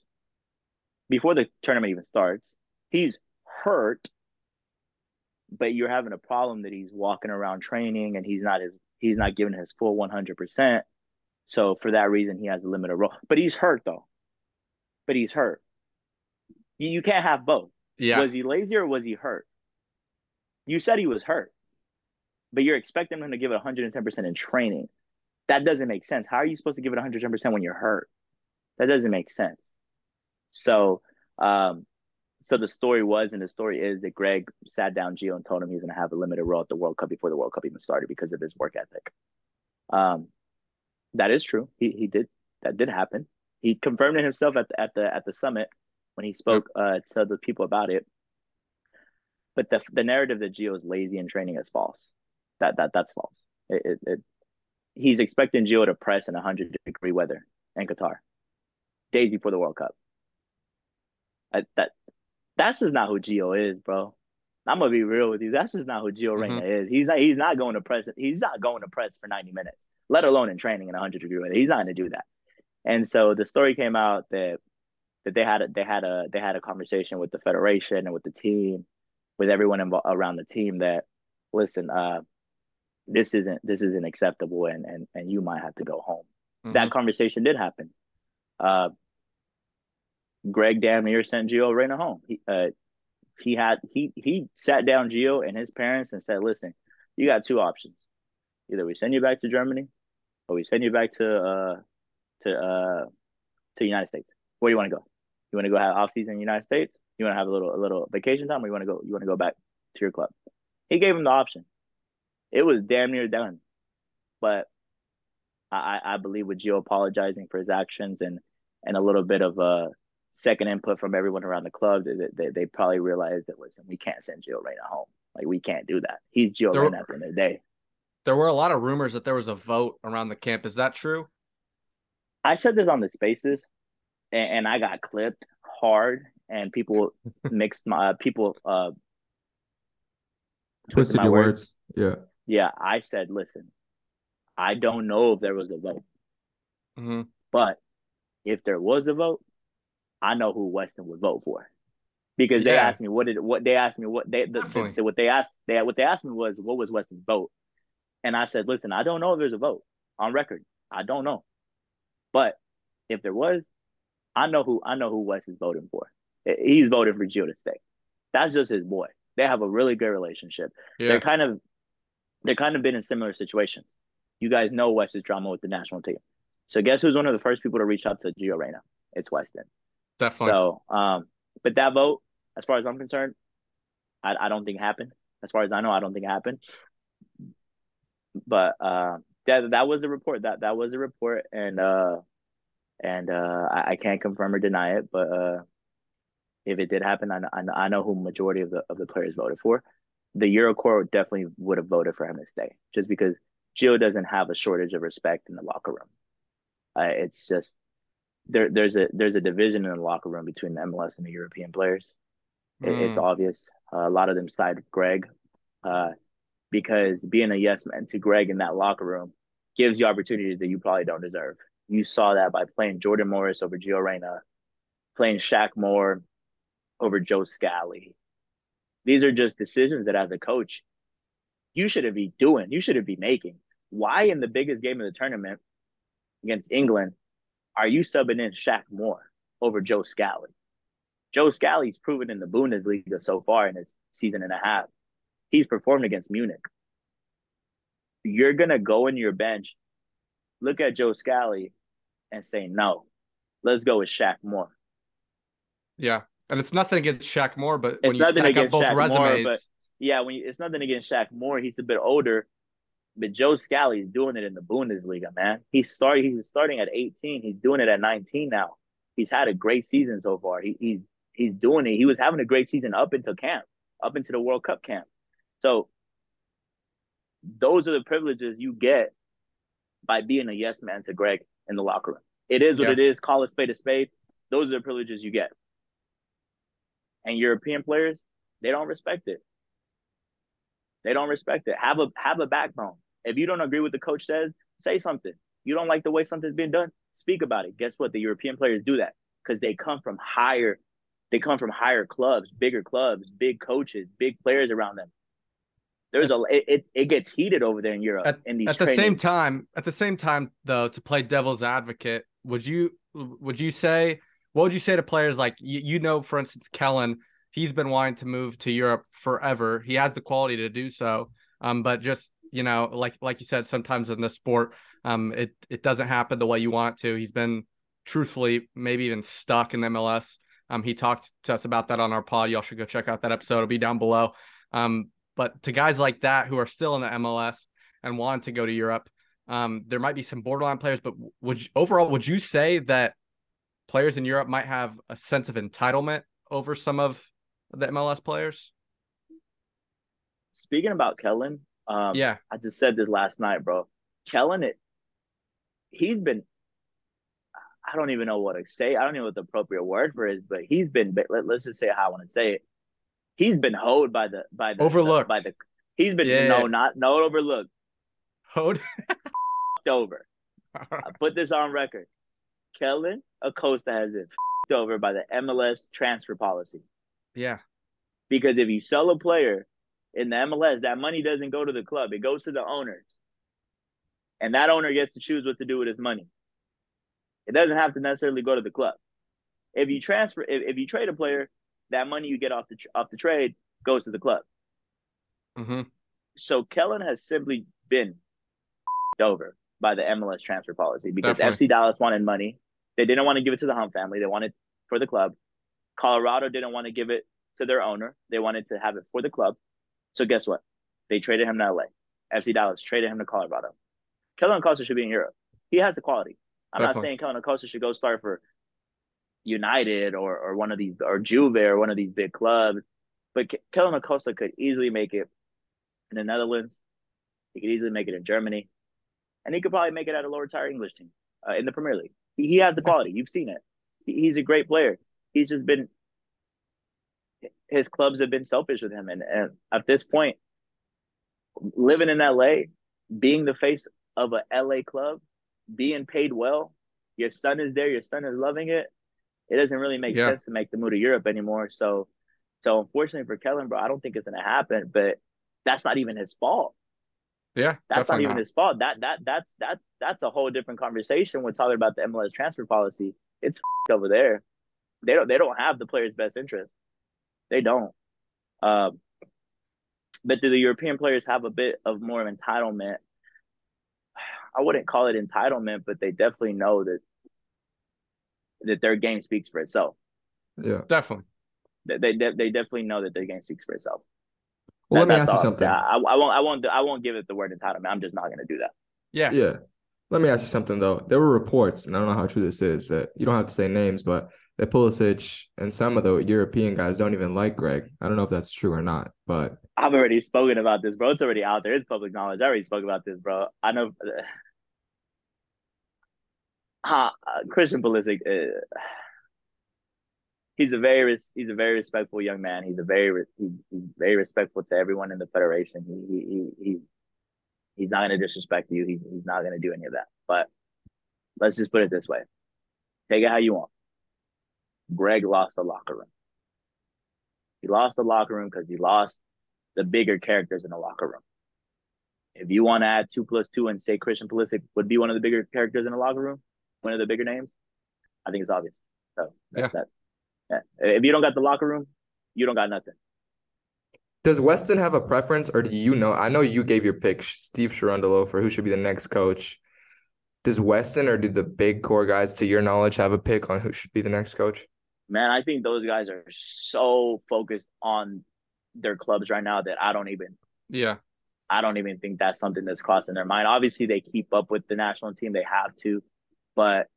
C: before the tournament even starts. He's hurt, but you're having a problem that he's walking around training and he's not his he's not giving his full one hundred percent. So for that reason, he has a limited role. But he's hurt though. But he's hurt. You, you can't have both.
D: yeah.
C: Was he lazy or was he hurt? You said he was hurt, but you're expecting him to give it 110% in training. That doesn't make sense. How are you supposed to give it 110% when you're hurt? That doesn't make sense. So, um, so the story was, and the story is that Gregg sat down Gio and told him he's going to have a limited role at the World Cup before the World Cup even started because of his work ethic. Um, that is true. He he did that did happen. He confirmed it himself at the, at the at the summit when he spoke uh, to the people about it. But the the narrative that Gio is lazy in training is false. That that that's false. It, it, it he's expecting Gio to press in 100 degree weather in Qatar, days before the World Cup. I, that that's just not who Gio is, bro. I'm gonna be real with you. That's just not who Gio Reyna is. He's not. He's not going to press. He's not going to press for 90 minutes, let alone in training in 100 degree weather. He's not going to do that. And so the story came out that that they had a, they had a they had a conversation with the federation and with the team, with everyone involved around the team that listen, uh, this isn't this isn't acceptable, and and and you might have to go home.
D: Mhm.
C: That conversation did happen. Uh, Gregg damn near sent Gio Reyna home. He, uh, he had he he sat down Gio and his parents and said, "Listen, you got two options. Either we send you back to Germany, or we send you back to uh to uh to the United States. Where do you want to go? You want to go have off season in the United States? You want to have a little a little vacation time, or you want to go you want to go back to your club?" He gave him the option. It was damn near done, but I I believe with Gio apologizing for his actions and and a little bit of a second input from everyone around the club, they, they, they probably realized that listen, we can't send Gio Reyna home. Like we can't do that. He's Gio there, Reyna at the end of the day.
D: There were a lot of rumors that there was a vote around the camp. Is that true?
C: I said this on the spaces, and, and I got clipped hard, and people mixed my uh, people uh
B: twisted your words. words. Yeah,
C: yeah. I said, listen, I don't know if there was a vote,
D: mm-hmm.
C: but if there was a vote, I know who Weston would vote for because they yeah. asked me what did what they asked me what they the, the, what they asked they what they asked me was what was Weston's vote, and I said, listen, I don't know if there's a vote on record. I don't know, but if there was, I know who I know who West is voting for. He's voting for Gio to stay. That's just his boy. They have a really good relationship. Yeah. They're kind of they're kind of been in similar situations. You guys know West's drama with the national team. So guess who's one of the first people to reach out to Gio Reyna? It's Weston.
D: Definitely.
C: So, um, but that vote, as far as I'm concerned, I, I don't think happened. As far as I know, I don't think it happened. But uh, that that was a report. That that was a report, and uh, and uh, I, I can't confirm or deny it. But uh, if it did happen, I, I, I know who majority of the of the players voted for. The Eurocorps definitely would have voted for him to stay, just because Gio doesn't have a shortage of respect in the locker room. Uh, it's just there there's a there's a division in the locker room between the MLS and the European players. It, mm. It's obvious. Uh, a lot of them side with Gregg, uh, because being a yes man to Gregg in that locker room gives you opportunities that you probably don't deserve. You saw that by playing Jordan Morris over Gio Reyna, playing Shaq Moore over Joe Scally. These are just decisions that as a coach, you shouldn't be doing. You shouldn't be making. Why in the biggest game of the tournament against England are you subbing in Shaq Moore over Joe Scally? Joe Scally's proven in the Bundesliga so far in his season and a half. He's performed against Munich. You're gonna go in your bench, look at Joe Scally, and say no. Let's go with Shaq Moore.
D: Yeah, and it's nothing against Shaq Moore, but it's when you stack up both Shaq resumes, Moore,
C: but yeah, when you, it's nothing against Shaq Moore. He's a bit older, but Joe Scally is doing it in the Bundesliga, man. He's starting. He's starting at 18. He's doing it at 19 now. He's had a great season so far. He, he's he's doing it. He was having a great season up until camp, up into the World Cup camp. So those are the privileges you get by being a yes man to Gregg in the locker room. It is what yeah. it is. Call it spade a spade. Those are the privileges you get. And European players, they don't respect it. They don't respect it. Have a have a backbone. If you don't agree with the coach says, say something. You don't like the way something's being done, speak about it. Guess what? The European players do that because they come from higher, they come from higher clubs, bigger clubs, big coaches, big players around them. There's a it, it, gets heated over there in Europe.
D: At,
C: in these
D: at the same time, at the same time though, to play devil's advocate, would you would you say what would you say to players like you, you know, for instance, Kellyn, he's been wanting to move to Europe forever. He has the quality to do so. Um, but just you know, like like you said, sometimes in the sport, um, it it doesn't happen the way you want to. He's been truthfully maybe even stuck in MLS. Um, he talked to us about that on our pod. Y'all should go check out that episode. It'll be down below. Um, but to guys like that who are still in the MLS and want to go to Europe, um, there might be some borderline players. But would you, overall, would you say that players in Europe might have a sense of entitlement over some of the MLS players?
C: Speaking about Kellyn, um,
D: yeah,
C: I just said this last night, bro. Kellyn, it he's been. I don't even know what to say. I don't know what the appropriate word for it is, but he's been. Let, us just say how I want to say it. He's been hoed by the by the
D: overlooked
C: the, by the. He's been yeah. no not no overlooked.
D: Hoed
C: over. I put this on record. Kellyn Acosta has been over by the MLS transfer policy.
D: Yeah.
C: Because if you sell a player in the MLS, that money doesn't go to the club, it goes to the owners. And that owner gets to choose what to do with his money. It doesn't have to necessarily go to the club. If you transfer, if, if you trade a player, that money you get off the off the trade goes to the club.
D: Mm-hmm.
C: So Kellyn has simply been over by the MLS transfer policy because
D: Definitely.
C: FC Dallas wanted money. They didn't want to give it to the Hunt family. They wanted for the club. Colorado didn't want to give it to their owner. They wanted to have it for the club. So guess what? They traded him to LA. FC Dallas traded him to Colorado. Kellyn Acosta should be in Europe. He has the quality. I'm not saying Kellyn Acosta should go start for United or or one of these or Juve or one of these big clubs, but Ke- Kellyn Acosta could easily make it in the Netherlands. He could easily make it in Germany, and he could probably make it at a lower tier English team uh, in the Premier League. He, he has the quality. You've seen it. He, he's a great player. He's just been his clubs have been selfish with him, and, and at this point, living in LA, being the face of a LA club, being paid well, your son is there, your son is loving it. It doesn't really make
D: Yeah.
C: sense to make the move to Europe anymore. So, so unfortunately for Kellyn, bro, I don't think it's gonna happen. But that's not even his fault.
D: Yeah,
C: That's not even his fault. That that that's that's that's a whole different conversation when talking about the MLS transfer policy. It's over there. They don't they don't have the player's best interest. They don't. Um, but do the European players have a bit of more of entitlement? I wouldn't call it entitlement, but they definitely know that that their game speaks for itself.
B: Yeah.
D: Definitely.
C: They they, they definitely know that their game speaks for itself.
B: Well, let me ask you
C: all I'm saying.
B: something.
C: I, I won't I won't I won't give it the word entitlement. I'm just not going to do that.
D: Yeah.
B: Yeah. Let me ask you something though. There were reports, and I don't know how true this is, that you don't have to say names, but that Pulisic and some of the European guys don't even like Gregg. I don't know if that's true or not, but
C: I've already spoken about this, bro. It's already out there. It's public knowledge. I already spoke about this, bro. I know. Uh, Christian Pulisic, uh, he's a very he's a very respectful young man. He's a very he's very respectful to everyone in the federation. He he he, he he's not going to disrespect you. He, he's not going to do any of that. But let's just put it this way: take it how you want. Gregg lost the locker room. He lost the locker room because he lost the bigger characters in the locker room. If you want to add two plus two and say Christian Pulisic would be one of the bigger characters in the locker room, one of the bigger names, I think it's obvious. So that's that. Yeah. If you don't got the locker room, you don't got nothing.
B: does Weston have a preference, or do you know? I know you gave your pick, Steve Cherundolo, for who should be the next coach. Does Weston or do the big core guys, to your knowledge, have a pick on who should be the next coach?
C: Man, I think those guys are so focused on their clubs right now that I don't even
D: Yeah.
C: I don't even think that's something that's crossing their mind. Obviously, they keep up with the national team; they have to, but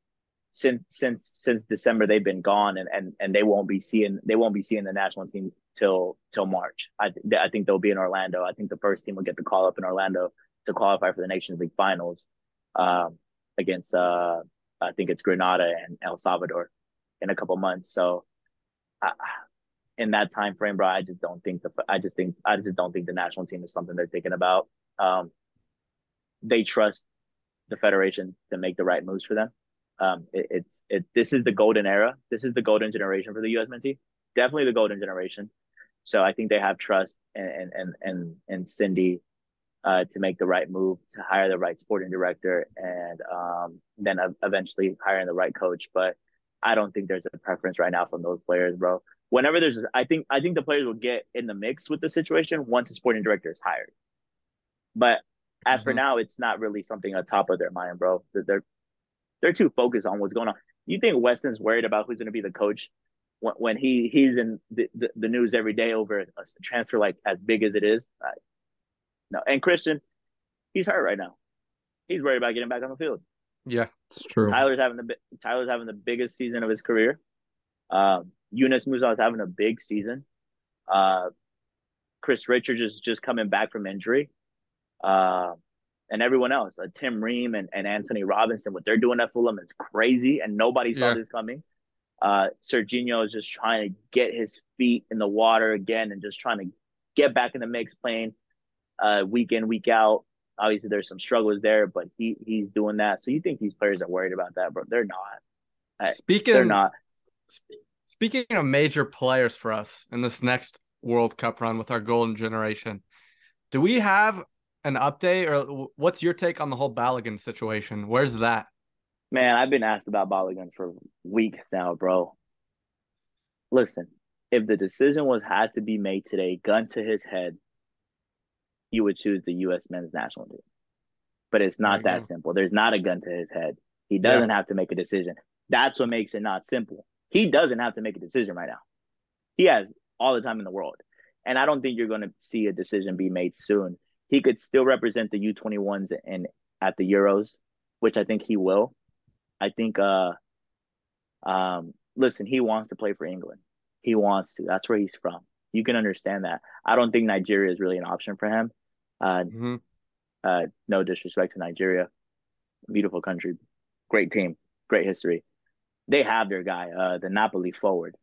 C: since since since December, they've been gone, and and and they won't be seeing they won't be seeing the national team till till March. I th- I think they'll be in Orlando. I think the first team will get the call up in Orlando to qualify for the Nations League finals, um, against uh I think it's Grenada and El Salvador in a couple months. So. I, in that time frame, bro, I just don't think the I just think I just don't think the national team is something they're thinking about. Um, they trust the federation to make the right moves for them. Um, it, it's it this is the golden era. This is the golden generation for the U.S. men's team. Definitely the golden generation. So I think they have trust and and and and Cindy uh, to make the right move to hire the right sporting director and um, then eventually hiring the right coach. But I don't think there's a preference right now from those players, bro whenever there's I think I think the players will get in the mix with the situation once the sporting director is hired. But as for
D: Mhm.
C: now, it's not really something on top of their mind, bro. They're they're, too focused on what's going on. You think Weston's worried about who's going to be the coach when, when he he's in the, the, the news every day over a transfer like as big as it is? No, and Christian, he's hurt right now. He's worried about getting back on the field.
D: Yeah.
B: It's true.
C: Tyler's having the Tyler's having the biggest season of his career. Um, Yunus Musa is having a big season. Uh, Chris Richards is just coming back from injury. Uh, and everyone else, uh, Tim Ream and, and Antonee Robinson, what they're doing at Fulham is crazy, and nobody saw
D: Yeah.
C: this coming. Uh, Sergiño is just trying to get his feet in the water again and just trying to get back in the mix, playing uh, week in, week out. Obviously, there's some struggles there, but he he's doing that. So you think these players are worried about that, bro? They're not.
D: Speaking
C: They're not.
D: Speaking of major players for us in this next World Cup run with our golden generation, do we have an update or what's your take on the whole Balogun situation? Where's that?
C: Man, I've been asked about Balogun for weeks now, bro. Listen, if the decision was had to be made today, gun to his head, you would choose the U.S. men's national team. But it's not that
D: go.
C: simple. There's not a gun to his head. He doesn't have to make a decision. That's what makes it not simple. He doesn't have to make a decision right now. He has all the time in the world. And I don't think you're going to see a decision be made soon. He could still represent the U21s and at the Euros, which I think he will. I think uh um listen, he wants to play for England. He wants to. That's where he's from. You can understand that. I don't think Nigeria is really an option for him. Uh,
D: hmm
C: uh, no disrespect to Nigeria, beautiful country, great team, great history. They have their guy, uh, the Napoli forward.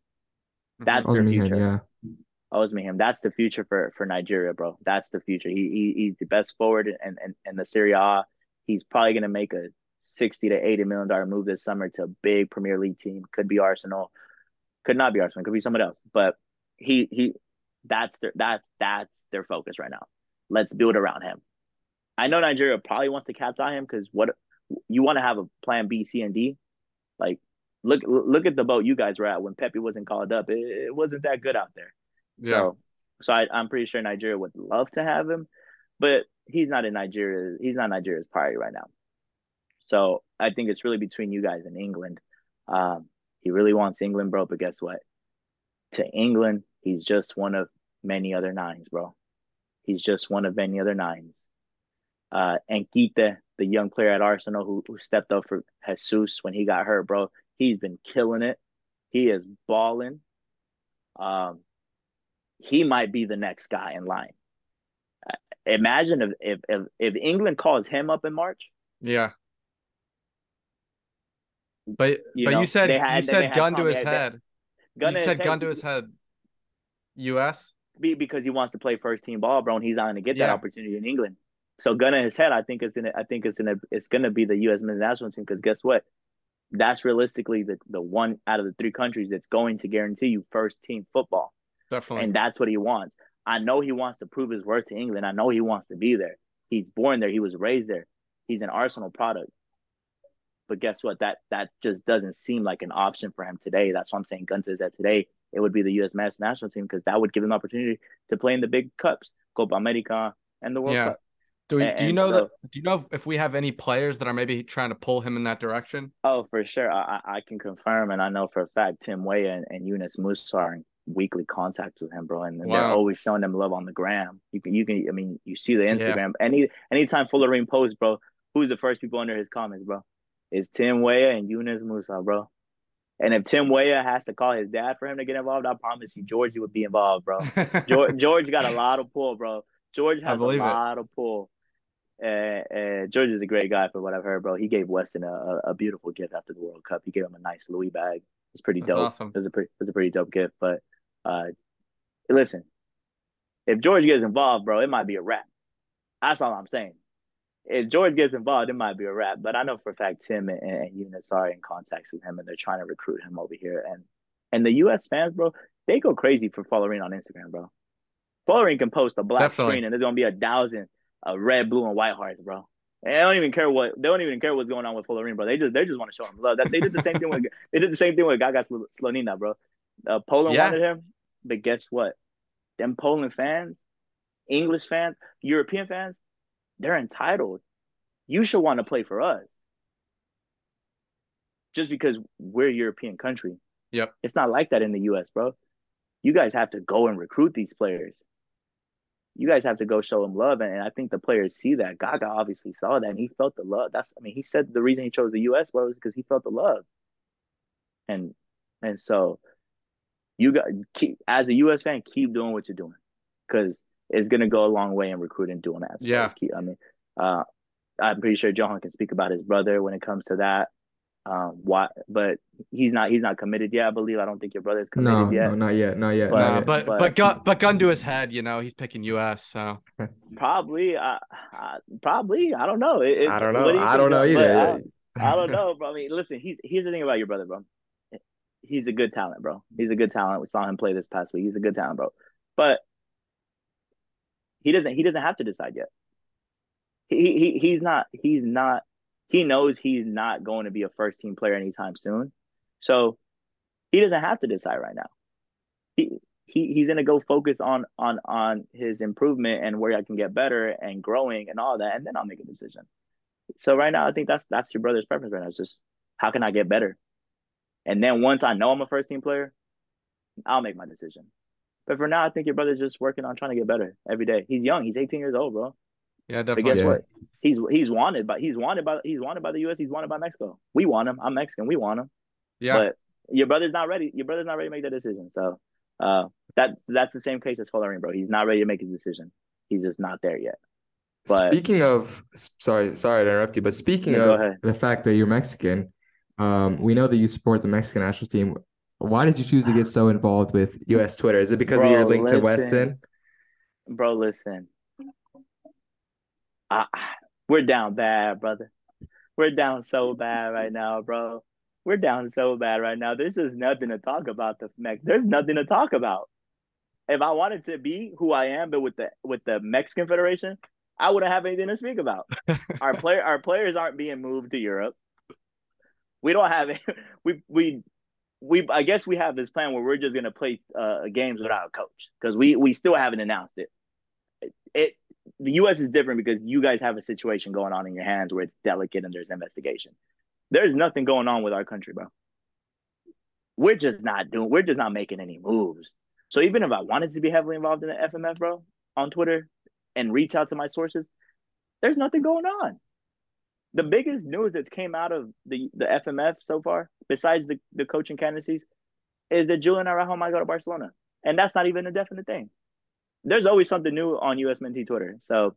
C: That's their
B: Osimhen,
C: future.
B: yeah.
C: Osimhen, that's the future for for Nigeria, bro. That's the future. He, he he's the best forward and and and the Serie A. He's probably gonna make a sixty to eighty million dollar move this summer to a big Premier League team. Could be Arsenal, could not be Arsenal. Could be someone else. But he he, that's their that's that's their focus right now. Let's build around him. I know Nigeria probably wants to cap on him because what you want to have a plan B, C, and D. Like look look at the boat you guys were at when Pepi wasn't called up. It, it wasn't that good out there.
D: Yeah.
C: So, so I, I'm pretty sure Nigeria would love to have him, but he's not in Nigeria. He's not Nigeria's priority right now. So I think it's really between you guys and England. Um, he really wants England, bro. But guess what? To England, he's just one of many other nines, bro. He's just one of many other nines. Uh, and Kite, the young player at Arsenal who, who stepped up for Jesus when he got hurt, bro. He's been killing it. He is balling. Um, he might be the next guy in line. Uh, Imagine if, if if if England calls him up in March.
D: Yeah. But
C: You
D: but
C: know,
D: you said
C: had-
D: you said gun to his head.
C: Gun
D: you said
C: his
D: gun
C: head
D: to his head. U.S.
C: be because he wants to play first team ball, bro, and he's not going to get that
D: Yeah.
C: opportunity in England. So gun in his head, I think it's in. I think it's in. A, it's going to be the U.S. men's national team because guess what? That's realistically the the one out of the three countries that's going to guarantee you first team football.
D: Definitely.
C: and that's what he wants. I know he wants to prove his worth to England. I know he wants to be there. He's born there. He was raised there. He's an Arsenal product. But guess what? That that just doesn't seem like an option for him today. That's why I'm saying gun to his head today. It would be the U.S. men's national team because that would give him opportunity to play in the big cups, Copa America, and the World
D: Yeah.
C: Cup.
D: do, we,
C: and-
D: do you know
C: so-
D: that? Do you know if- we have any players that are maybe trying to pull him in that direction?
C: Oh, for sure. I, I can confirm, and I know for a fact Tim Weah and, and Yunus Musa are in weekly contact with him, bro, and they're always showing them love on the gram. You can, you can, I mean, you see the Instagram. Any anytime Folarin posts, bro, who's the first people under his comments, bro? It's Tim Weah and Yunus Musa, bro. And if Tim Weah has to call his dad for him to get involved, I promise you, Georgie would be involved, bro. George, George got a lot of pull, bro. George has a
D: believe it.
C: lot of pull. And, and George is a great guy for what I've heard, bro. He gave Weston a, a, a beautiful gift after the World Cup. He gave him a nice Louis bag. It's pretty
D: That's
C: dope.
D: awesome.
C: It was a pretty, it was a pretty dope gift. But uh, listen, if George gets involved, bro, it might be a wrap. That's all I'm saying. If George gets involved, it might be a wrap. But I know for a fact Tim and, and Yunus are in contact with him, and they're trying to recruit him over here. And and the U.S. fans, bro, they go crazy for Folarin on Instagram, bro. Folarin can post a black
D: Definitely.
C: screen, and there's gonna be a thousand uh, red, blue, and white hearts, bro. And they don't even care what they don't even care what's going on with Folarin, bro. They just they just want to show him love. That they did the same thing with they did the same thing with Gaga Sl- Slonina, bro. Uh, Poland
D: Yeah.
C: wanted him, but guess what? Them Poland fans, English fans, European fans, they're entitled. You should want to play for us. Just because we're a European country.
D: Yep.
C: It's not like that in the US, bro. You guys have to go and recruit these players. You guys have to go show them love. And, and I think the players see that. Gaga obviously saw that and he felt the love. That's I mean, he said the reason he chose the US was because he felt the love. And and so you got keep as a US fan, keep doing what you're doing. Cause it's gonna go a long way in recruiting doing that. So
D: Yeah.
C: keep- I mean, uh I'm pretty sure Johan can speak about his brother when it comes to that. Um, why? But he's not. He's not committed yet. I believe. I don't think your brother's committed
B: No,
C: yet.
B: no, not yet, not yet,
C: But-
B: not
D: Uh,
B: yet.
D: but
C: but-
D: but gun but gun to his head, you know, he's picking U.S. So
C: Probably. I, I, probably. I don't know. It, it's-
B: I don't know.
C: do
B: I don't know either.
C: I, I don't know, bro. I mean, listen. He's here's the thing about your brother, bro. He's a good talent, bro. He's a good talent. We saw him play this past week. He's a good talent, bro. But he doesn't. He doesn't have to decide yet. He he he's not. He's not he knows he's not going to be a first team player anytime soon. So he doesn't have to decide right now. He he he's gonna go focus on on on his improvement and where I can get better and growing and all that, and then I'll make a decision. So right now, I think that's that's your brother's preference right now. It's just how can I get better, and then once I know I'm a first team player, I'll make my decision. But for now, I think your brother's just working on trying to get better every day. He's young. He's 18 years old, bro.
D: Yeah, definitely.
C: But
D: definitely.
C: guess
B: Yeah.
C: what? He's he's wanted by he's wanted by he's wanted by the U.S. He's wanted by Mexico. We want him. I'm Mexican. We want him.
D: Yeah.
C: But your brother's not ready. Your brother's not ready to make that decision. So uh, that that's the same case as Folarin, bro. He's not ready to make his decision. He's just not there yet. But-
B: Speaking of, sorry, sorry to interrupt you, but speaking
C: No, go
B: of the fact that you're Mexican, um, we know that you support the Mexican national team. Why did you choose to get so involved with U.S. Twitter? Is it because of your link to. Weston?
C: Bro, listen. I, we're down bad, brother. We're down so bad right now, bro. We're down so bad right now. There's just nothing to talk about. The Mex. There's nothing to talk about. If I wanted to be who I am, but with the with the Mexican Federation, I wouldn't have anything to speak about. our player our players aren't being moved to Europe. We don't have it. We we we. I guess we have this plan where we're just gonna play uh, games without a coach because we we still haven't announced it. it. It the U.S. is different because you guys have a situation going on in your hands where it's delicate and there's investigation. There's nothing going on with our country, bro. We're just not doing. We're just not making any moves. So even if I wanted to be heavily involved in the FMF, bro, on Twitter and reach out to my sources, there's nothing going on. The biggest news that's came out of the, the FMF so far, besides the, the coaching candidacies, is that Julian Araujo might go to Barcelona. And that's not even a definite thing. There's always something new on US Mentee Twitter. So,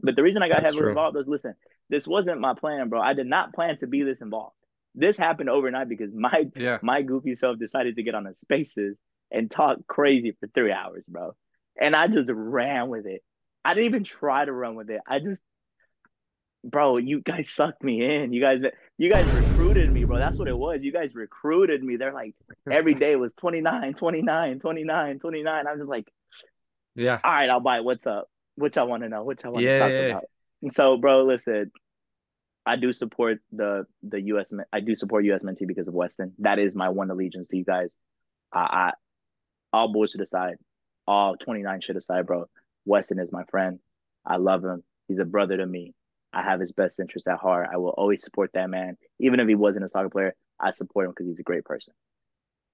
C: but the reason I got
B: That's
C: heavily
B: true.
C: involved was listen, this wasn't my plan, bro. I did not plan to be this involved. This happened overnight because my
D: Yeah.
C: my goofy self decided to get on the spaces and talk crazy for three hours, bro. And I just ran with it. I didn't even try to run with it. I just, bro, you guys sucked me in. You guys, you guys recruited me, bro. That's what it was. You guys recruited me. They're like, every day was 29, 29, 29, 29. I'm just like,
D: Yeah.
C: all right, I'll buy it. What's up? Which I want to know. Which I want
D: Yeah,
C: to talk
D: yeah.
C: about. And so, bro, listen, I do support the the U.S. I do support U.S. Mentee because of Weston. That is my one allegiance to you guys. I, I all bullshit aside, all 29 shit aside, bro. Weston is my friend. I love him. He's a brother to me. I have his best interest at heart. I will always support that man, even if he wasn't a soccer player. I support him because he's a great person.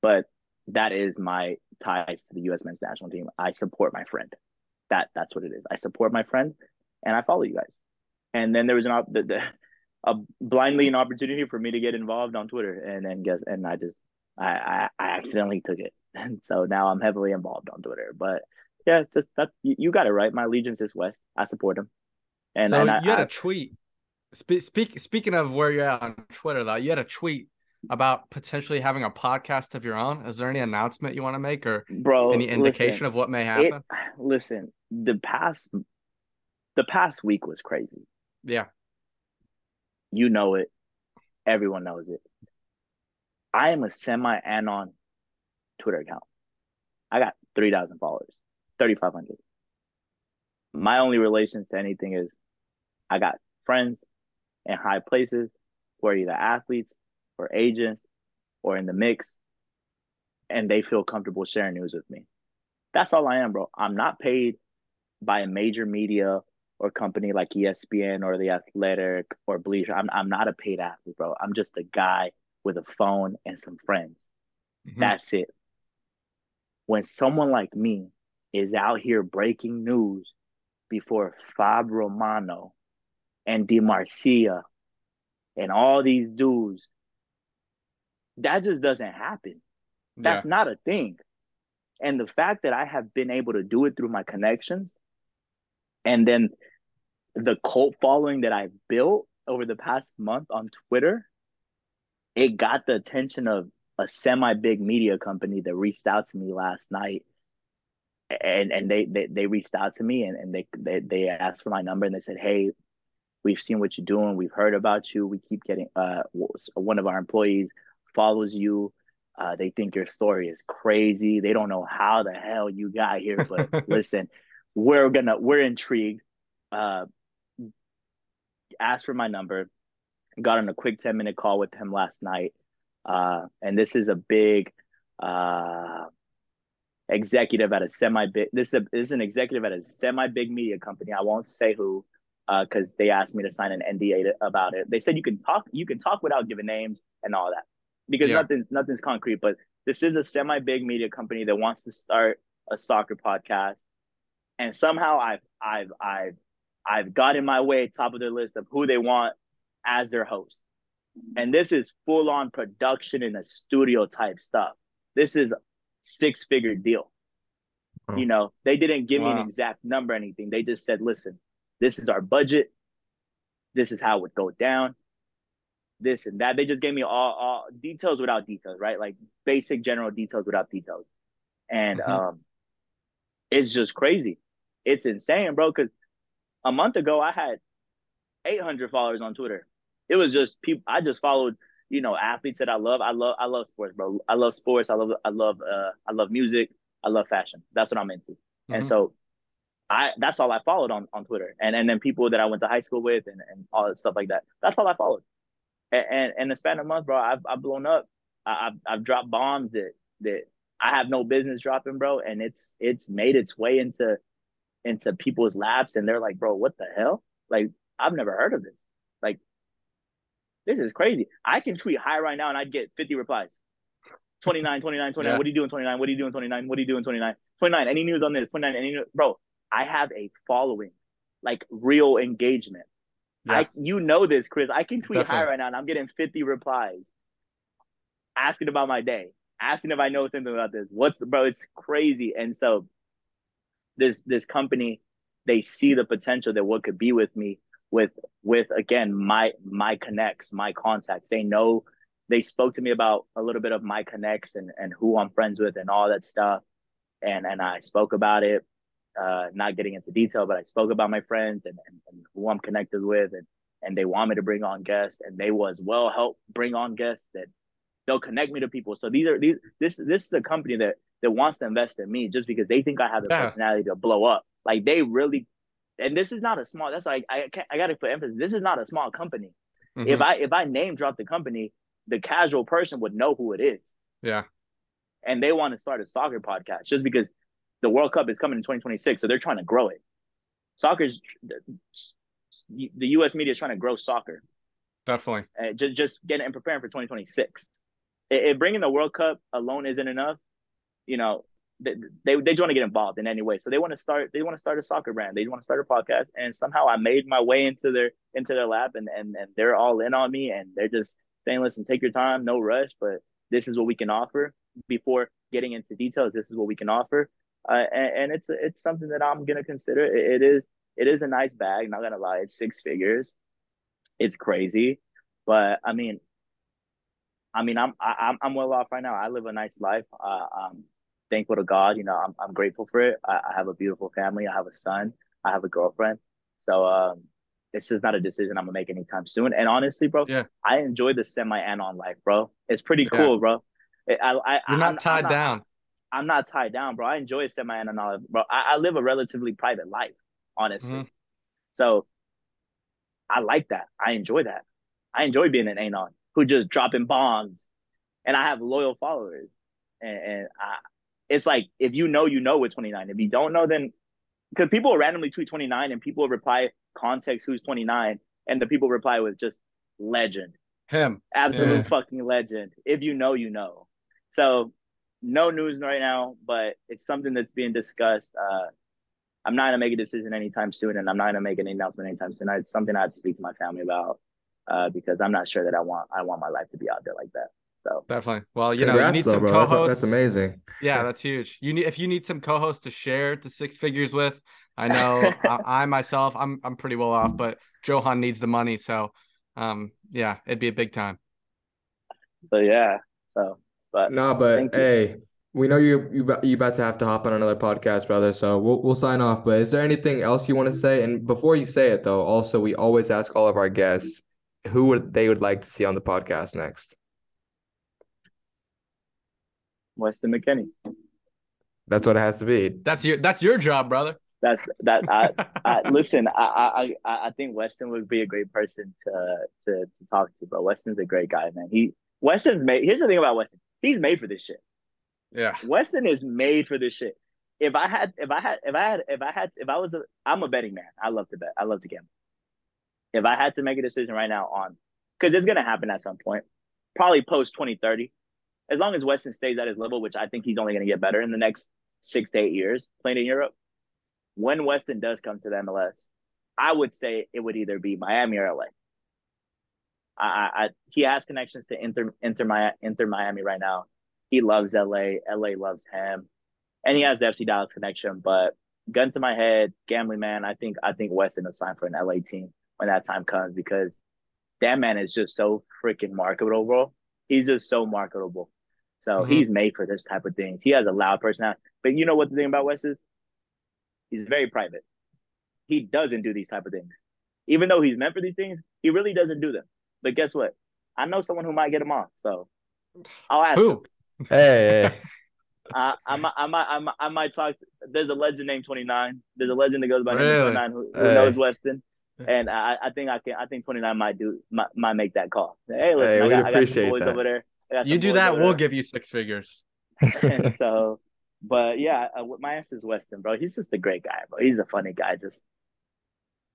C: But that is my ties to the U.S. men's national team. I support my friend. That that's what it is. I support my friend, and I follow you guys. And then there was an op- the, the, a blindly an opportunity for me to get involved on Twitter, and and guess and I just I I, I accidentally took it, and so now I'm heavily involved on Twitter. But yeah, just that you, you got it right. My allegiance is West. I support him. And
D: so
C: and I,
D: you had
C: I-
D: a tweet. Spe- speak speaking of where you're at on Twitter, though, you had a tweet about potentially having a podcast of your own. Is there any announcement you want to make or
C: bro.
D: any indication
C: listen,
D: of what may
C: it,
D: happen?
C: listen, the past the past week was crazy.
D: yeah.
C: You know it. Everyone knows it. I am a semi anon Twitter account. I got 3,000 followers, 3,500. My only relations to anything is I got friends in high places who are either athletes or agents or in the mix, and they feel comfortable sharing news with me. That's all I am, bro. I'm not paid by a major media or company like ESPN or The Athletic or Bleacher. I'm I'm not a paid athlete, bro. I'm just a guy with a phone and some friends.
D: Mhm.
C: That's it. When someone like me is out here breaking news before Fab Romano and Di Marzio and all these dudes, that just doesn't happen. That's
D: yeah.
C: not a thing. And the fact that I have been able to do it through my connections and then the cult following that I've built over the past month on Twitter, it got the attention of a semi big media company that reached out to me last night. And and they they, they reached out to me and, and they, they they asked for my number and they said, Hey, we've seen what you're doing, we've heard about you. We keep getting uh one of our employees follows you. Uh, they think your story is crazy. They don't know how the hell you got here, but listen, we're gonna we're intrigued. Uh, ask for my number. got on a quick 10 minute call with him last night. Uh, and this is a big uh, executive at a semi big. This is, a, this is an executive at a semi big media company. I won't say who because uh, they asked me to sign an NDA to, about it. They said you can talk, you can talk without giving names and all that because yeah. nothing, nothing's concrete. But this is a semi big media company that wants to start a soccer podcast, and somehow I've I've I've I've got in my way top of their list of who they want as their host. And this is full on production in a studio type stuff. This is six figure deal. Oh. You know, they didn't give wow. me an exact number anything. They just said, listen, this is our budget. This is how it would go down. This and that. They just gave me all, all details without details, right? Like basic general details without details. And mm-hmm. um it's just crazy. It's insane, bro. Cause a month ago I had 800 followers on Twitter. It was just people. I just followed, you know, athletes that I love. I love, I love sports, bro. I love sports. I love, I love, uh, I love music. I love fashion. That's what I'm into. Mm-hmm. And so, I that's all I followed on on Twitter. And and then people that I went to high school with and and all that stuff like that. That's all I followed. And and in the span of a month, bro, I've I've blown up. I, have I've dropped bombs that that I have no business dropping, bro. And it's it's made its way into into people's laps, and they're like, bro, what the hell? Like I've never heard of this. Like, this is crazy. I can tweet high right now and I'd get 50 replies. 29, 29, 29. Yeah. What are you doing, 29? What are you doing, 29? What are you doing, 29? 29. Any news on this? 29. Any news? Bro, I have a following, like real engagement. Yeah. I you know this, Chris. I can tweet Definitely. high right now and I'm getting 50 replies asking about my day, asking if I know something about this. What's the bro? It's crazy. And so this this company, they see the potential that what could be with me with with again my my connects, my contacts. They know they spoke to me about a little bit of my connects and and who I'm friends with and all that stuff. And and I spoke about it, uh, not getting into detail, but I spoke about my friends and, and, and who I'm connected with and and they want me to bring on guests and they will as well help bring on guests that they'll connect me to people. So these are these this this is a company that that wants to invest in me just because they think I have the yeah. personality to blow up. Like they really and this is not a small. That's like I I got to put emphasis. This is not a small company. Mm-hmm. If I if I name drop the company, the casual person would know who it is.
D: Yeah.
C: And they want to start a soccer podcast just because the World Cup is coming in 2026, so they're trying to grow it. Soccer's the U.S. media is trying to grow soccer.
D: Definitely.
C: Uh, just just getting and preparing for 2026. If bringing the World Cup alone isn't enough, you know, they they, they just want to get involved in any way. So they want to start they want to start a soccer brand. They want to start a podcast. And somehow I made my way into their into their lap, and and and they're all in on me and they're just saying, listen, take your time, no rush, but this is what we can offer. Before getting into details, this is what we can offer. Uh, and, and it's it's something that I'm gonna consider. It, it is it is a nice bag. Not gonna lie, it's six figures. It's crazy, but I mean, I mean, I'm I, I'm I'm well off right now. I live a nice life. Uh, um, thankful to God. You know, I'm I'm grateful for it. I, I have a beautiful family. I have a son. I have a girlfriend. So um, it's just not a decision I'm gonna make anytime soon. And honestly, bro,
D: yeah.
C: I enjoy the semi anon life, bro. It's pretty yeah. cool, bro. I, I,
D: You're not I'm, tied I'm not, down.
C: I'm not tied down, bro. I enjoy semi anon bro. I, I, live a relatively private life, honestly. Mm-hmm. So I like that. I enjoy that. I enjoy being an anon who just dropping bombs, and I have loyal followers, and, and I, it's like if you know, you know with 29. If you don't know, then because people randomly tweet 29 and people reply context who's 29, and the people reply with just legend.
D: Him.
C: Absolute yeah. fucking legend. If you know, you know. So no news right now, but it's something that's being discussed. Uh, I'm not gonna make a decision anytime soon, and I'm not gonna make an announcement anytime soon. It's something I have to speak to my family about uh, because I'm not sure that I want I want my life to be out there like that. So
D: definitely. Well, you Congrats, know, you need though, some
B: bro.
D: co-hosts.
B: That's, that's, amazing.
D: Yeah, that's huge. You need if you need some co-hosts to share the six figures with. I know I, I, myself, I'm I'm pretty well off, but Johan needs the money, so um, yeah, it'd be a big time.
C: But yeah, so but
B: no, but hey, we know you you you about to have to hop on another podcast, brother. So we'll we'll sign off. But is there anything else you want to say? And before you say it, though, also we always ask all of our guests who would they would like to see on the podcast next.
C: Weston McKennie.
B: That's what it has to be.
D: That's your that's your job, brother.
C: That's that. I, I listen. I, I I think Weston would be a great person to to to talk to, bro. Weston's a great guy, man. He Weston's made. Here's the thing about Weston. He's made for this shit.
D: Yeah.
C: Weston is made for this shit. If I had, if I had, if I had, if I had, if I was a, I'm a betting man. I love to bet. I love to gamble. If I had to make a decision right now on, because it's gonna happen at some point, probably post 2030. As long as Weston stays at his level, which I think he's only gonna get better in the next six to eight years playing in Europe. When Weston does come to the MLS, I would say it would either be Miami or LA. I, I he has connections to Inter Inter Miami, Inter Miami right now. He loves LA. LA loves him, and he has the FC Dallas connection. But gun to my head, gambling man, I think I think Weston is signed for an LA team when that time comes because that man is just so freaking marketable, bro. He's just so marketable. So mm-hmm. he's made for this type of things. He has a loud personality. But you know what the thing about Wes is? He's very private. He doesn't do these type of things. Even though he's meant for these things, he really doesn't do them. But guess what? I know someone who might get him on. So I'll ask
D: who?
C: him.
B: Hey.
C: I, I, might, I might, I might, I might talk. To, there's a legend named 29. There's a legend that goes by
D: really?
C: 29 who, who hey. knows Weston, and I, I think I can. I think 29 might do might, might make that call. Hey, listen,
B: hey,
C: I,
B: got,
C: I
B: got some
C: boys
B: that.
C: over there.
D: You do that, we'll there. give you six figures.
C: and so, but yeah, uh, my answer is Weston, bro. He's just a great guy, bro. He's a funny guy. Just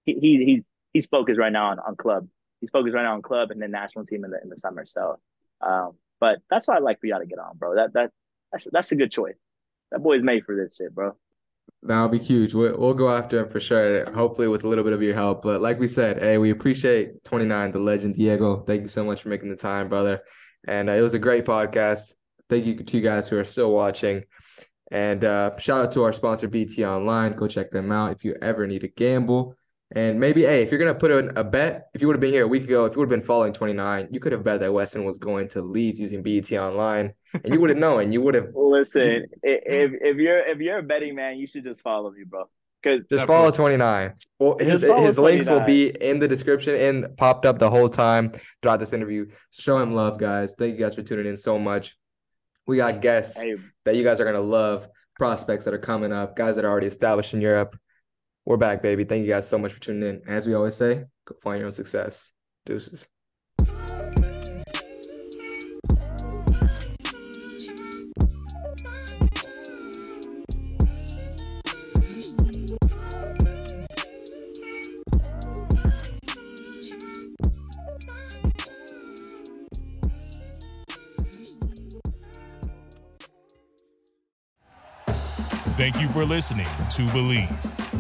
C: he, he he's he's focused right now on, on club. He's focused right now on club and the national team in the in the summer. So, um, but that's why I like for y'all to get on, bro. That that that's that's a good choice. That boy's made for this shit, bro.
B: That'll be huge. We'll, we'll go after him for sure. Hopefully, with a little bit of your help. But like we said, hey, we appreciate 29, the legend Diego. Thank you so much for making the time, brother. And uh, it was a great podcast. Thank you to you guys who are still watching. And uh, shout out to our sponsor, BET Online. Go check them out if you ever need to gamble. And maybe, hey, if you're gonna put in a bet, if you would have been here a week ago, if you would have been following 29, you could have bet that Weston was going to Leeds using BET Online, and you would have known. And you would have.
C: Listen, if if you're if you're a betting man, you should just follow me, bro. Because
B: just follow 29. Well, his his links will be in the description and popped up the whole time throughout this interview. Show him love, guys. Thank you guys for tuning in so much. We got guests hey. that you guys are gonna love, prospects that are coming up, guys that are already established in Europe. We're back, baby. Thank you guys so much for tuning in. As we always say, go find your own success. Deuces.
A: Thank you for listening to Bleav.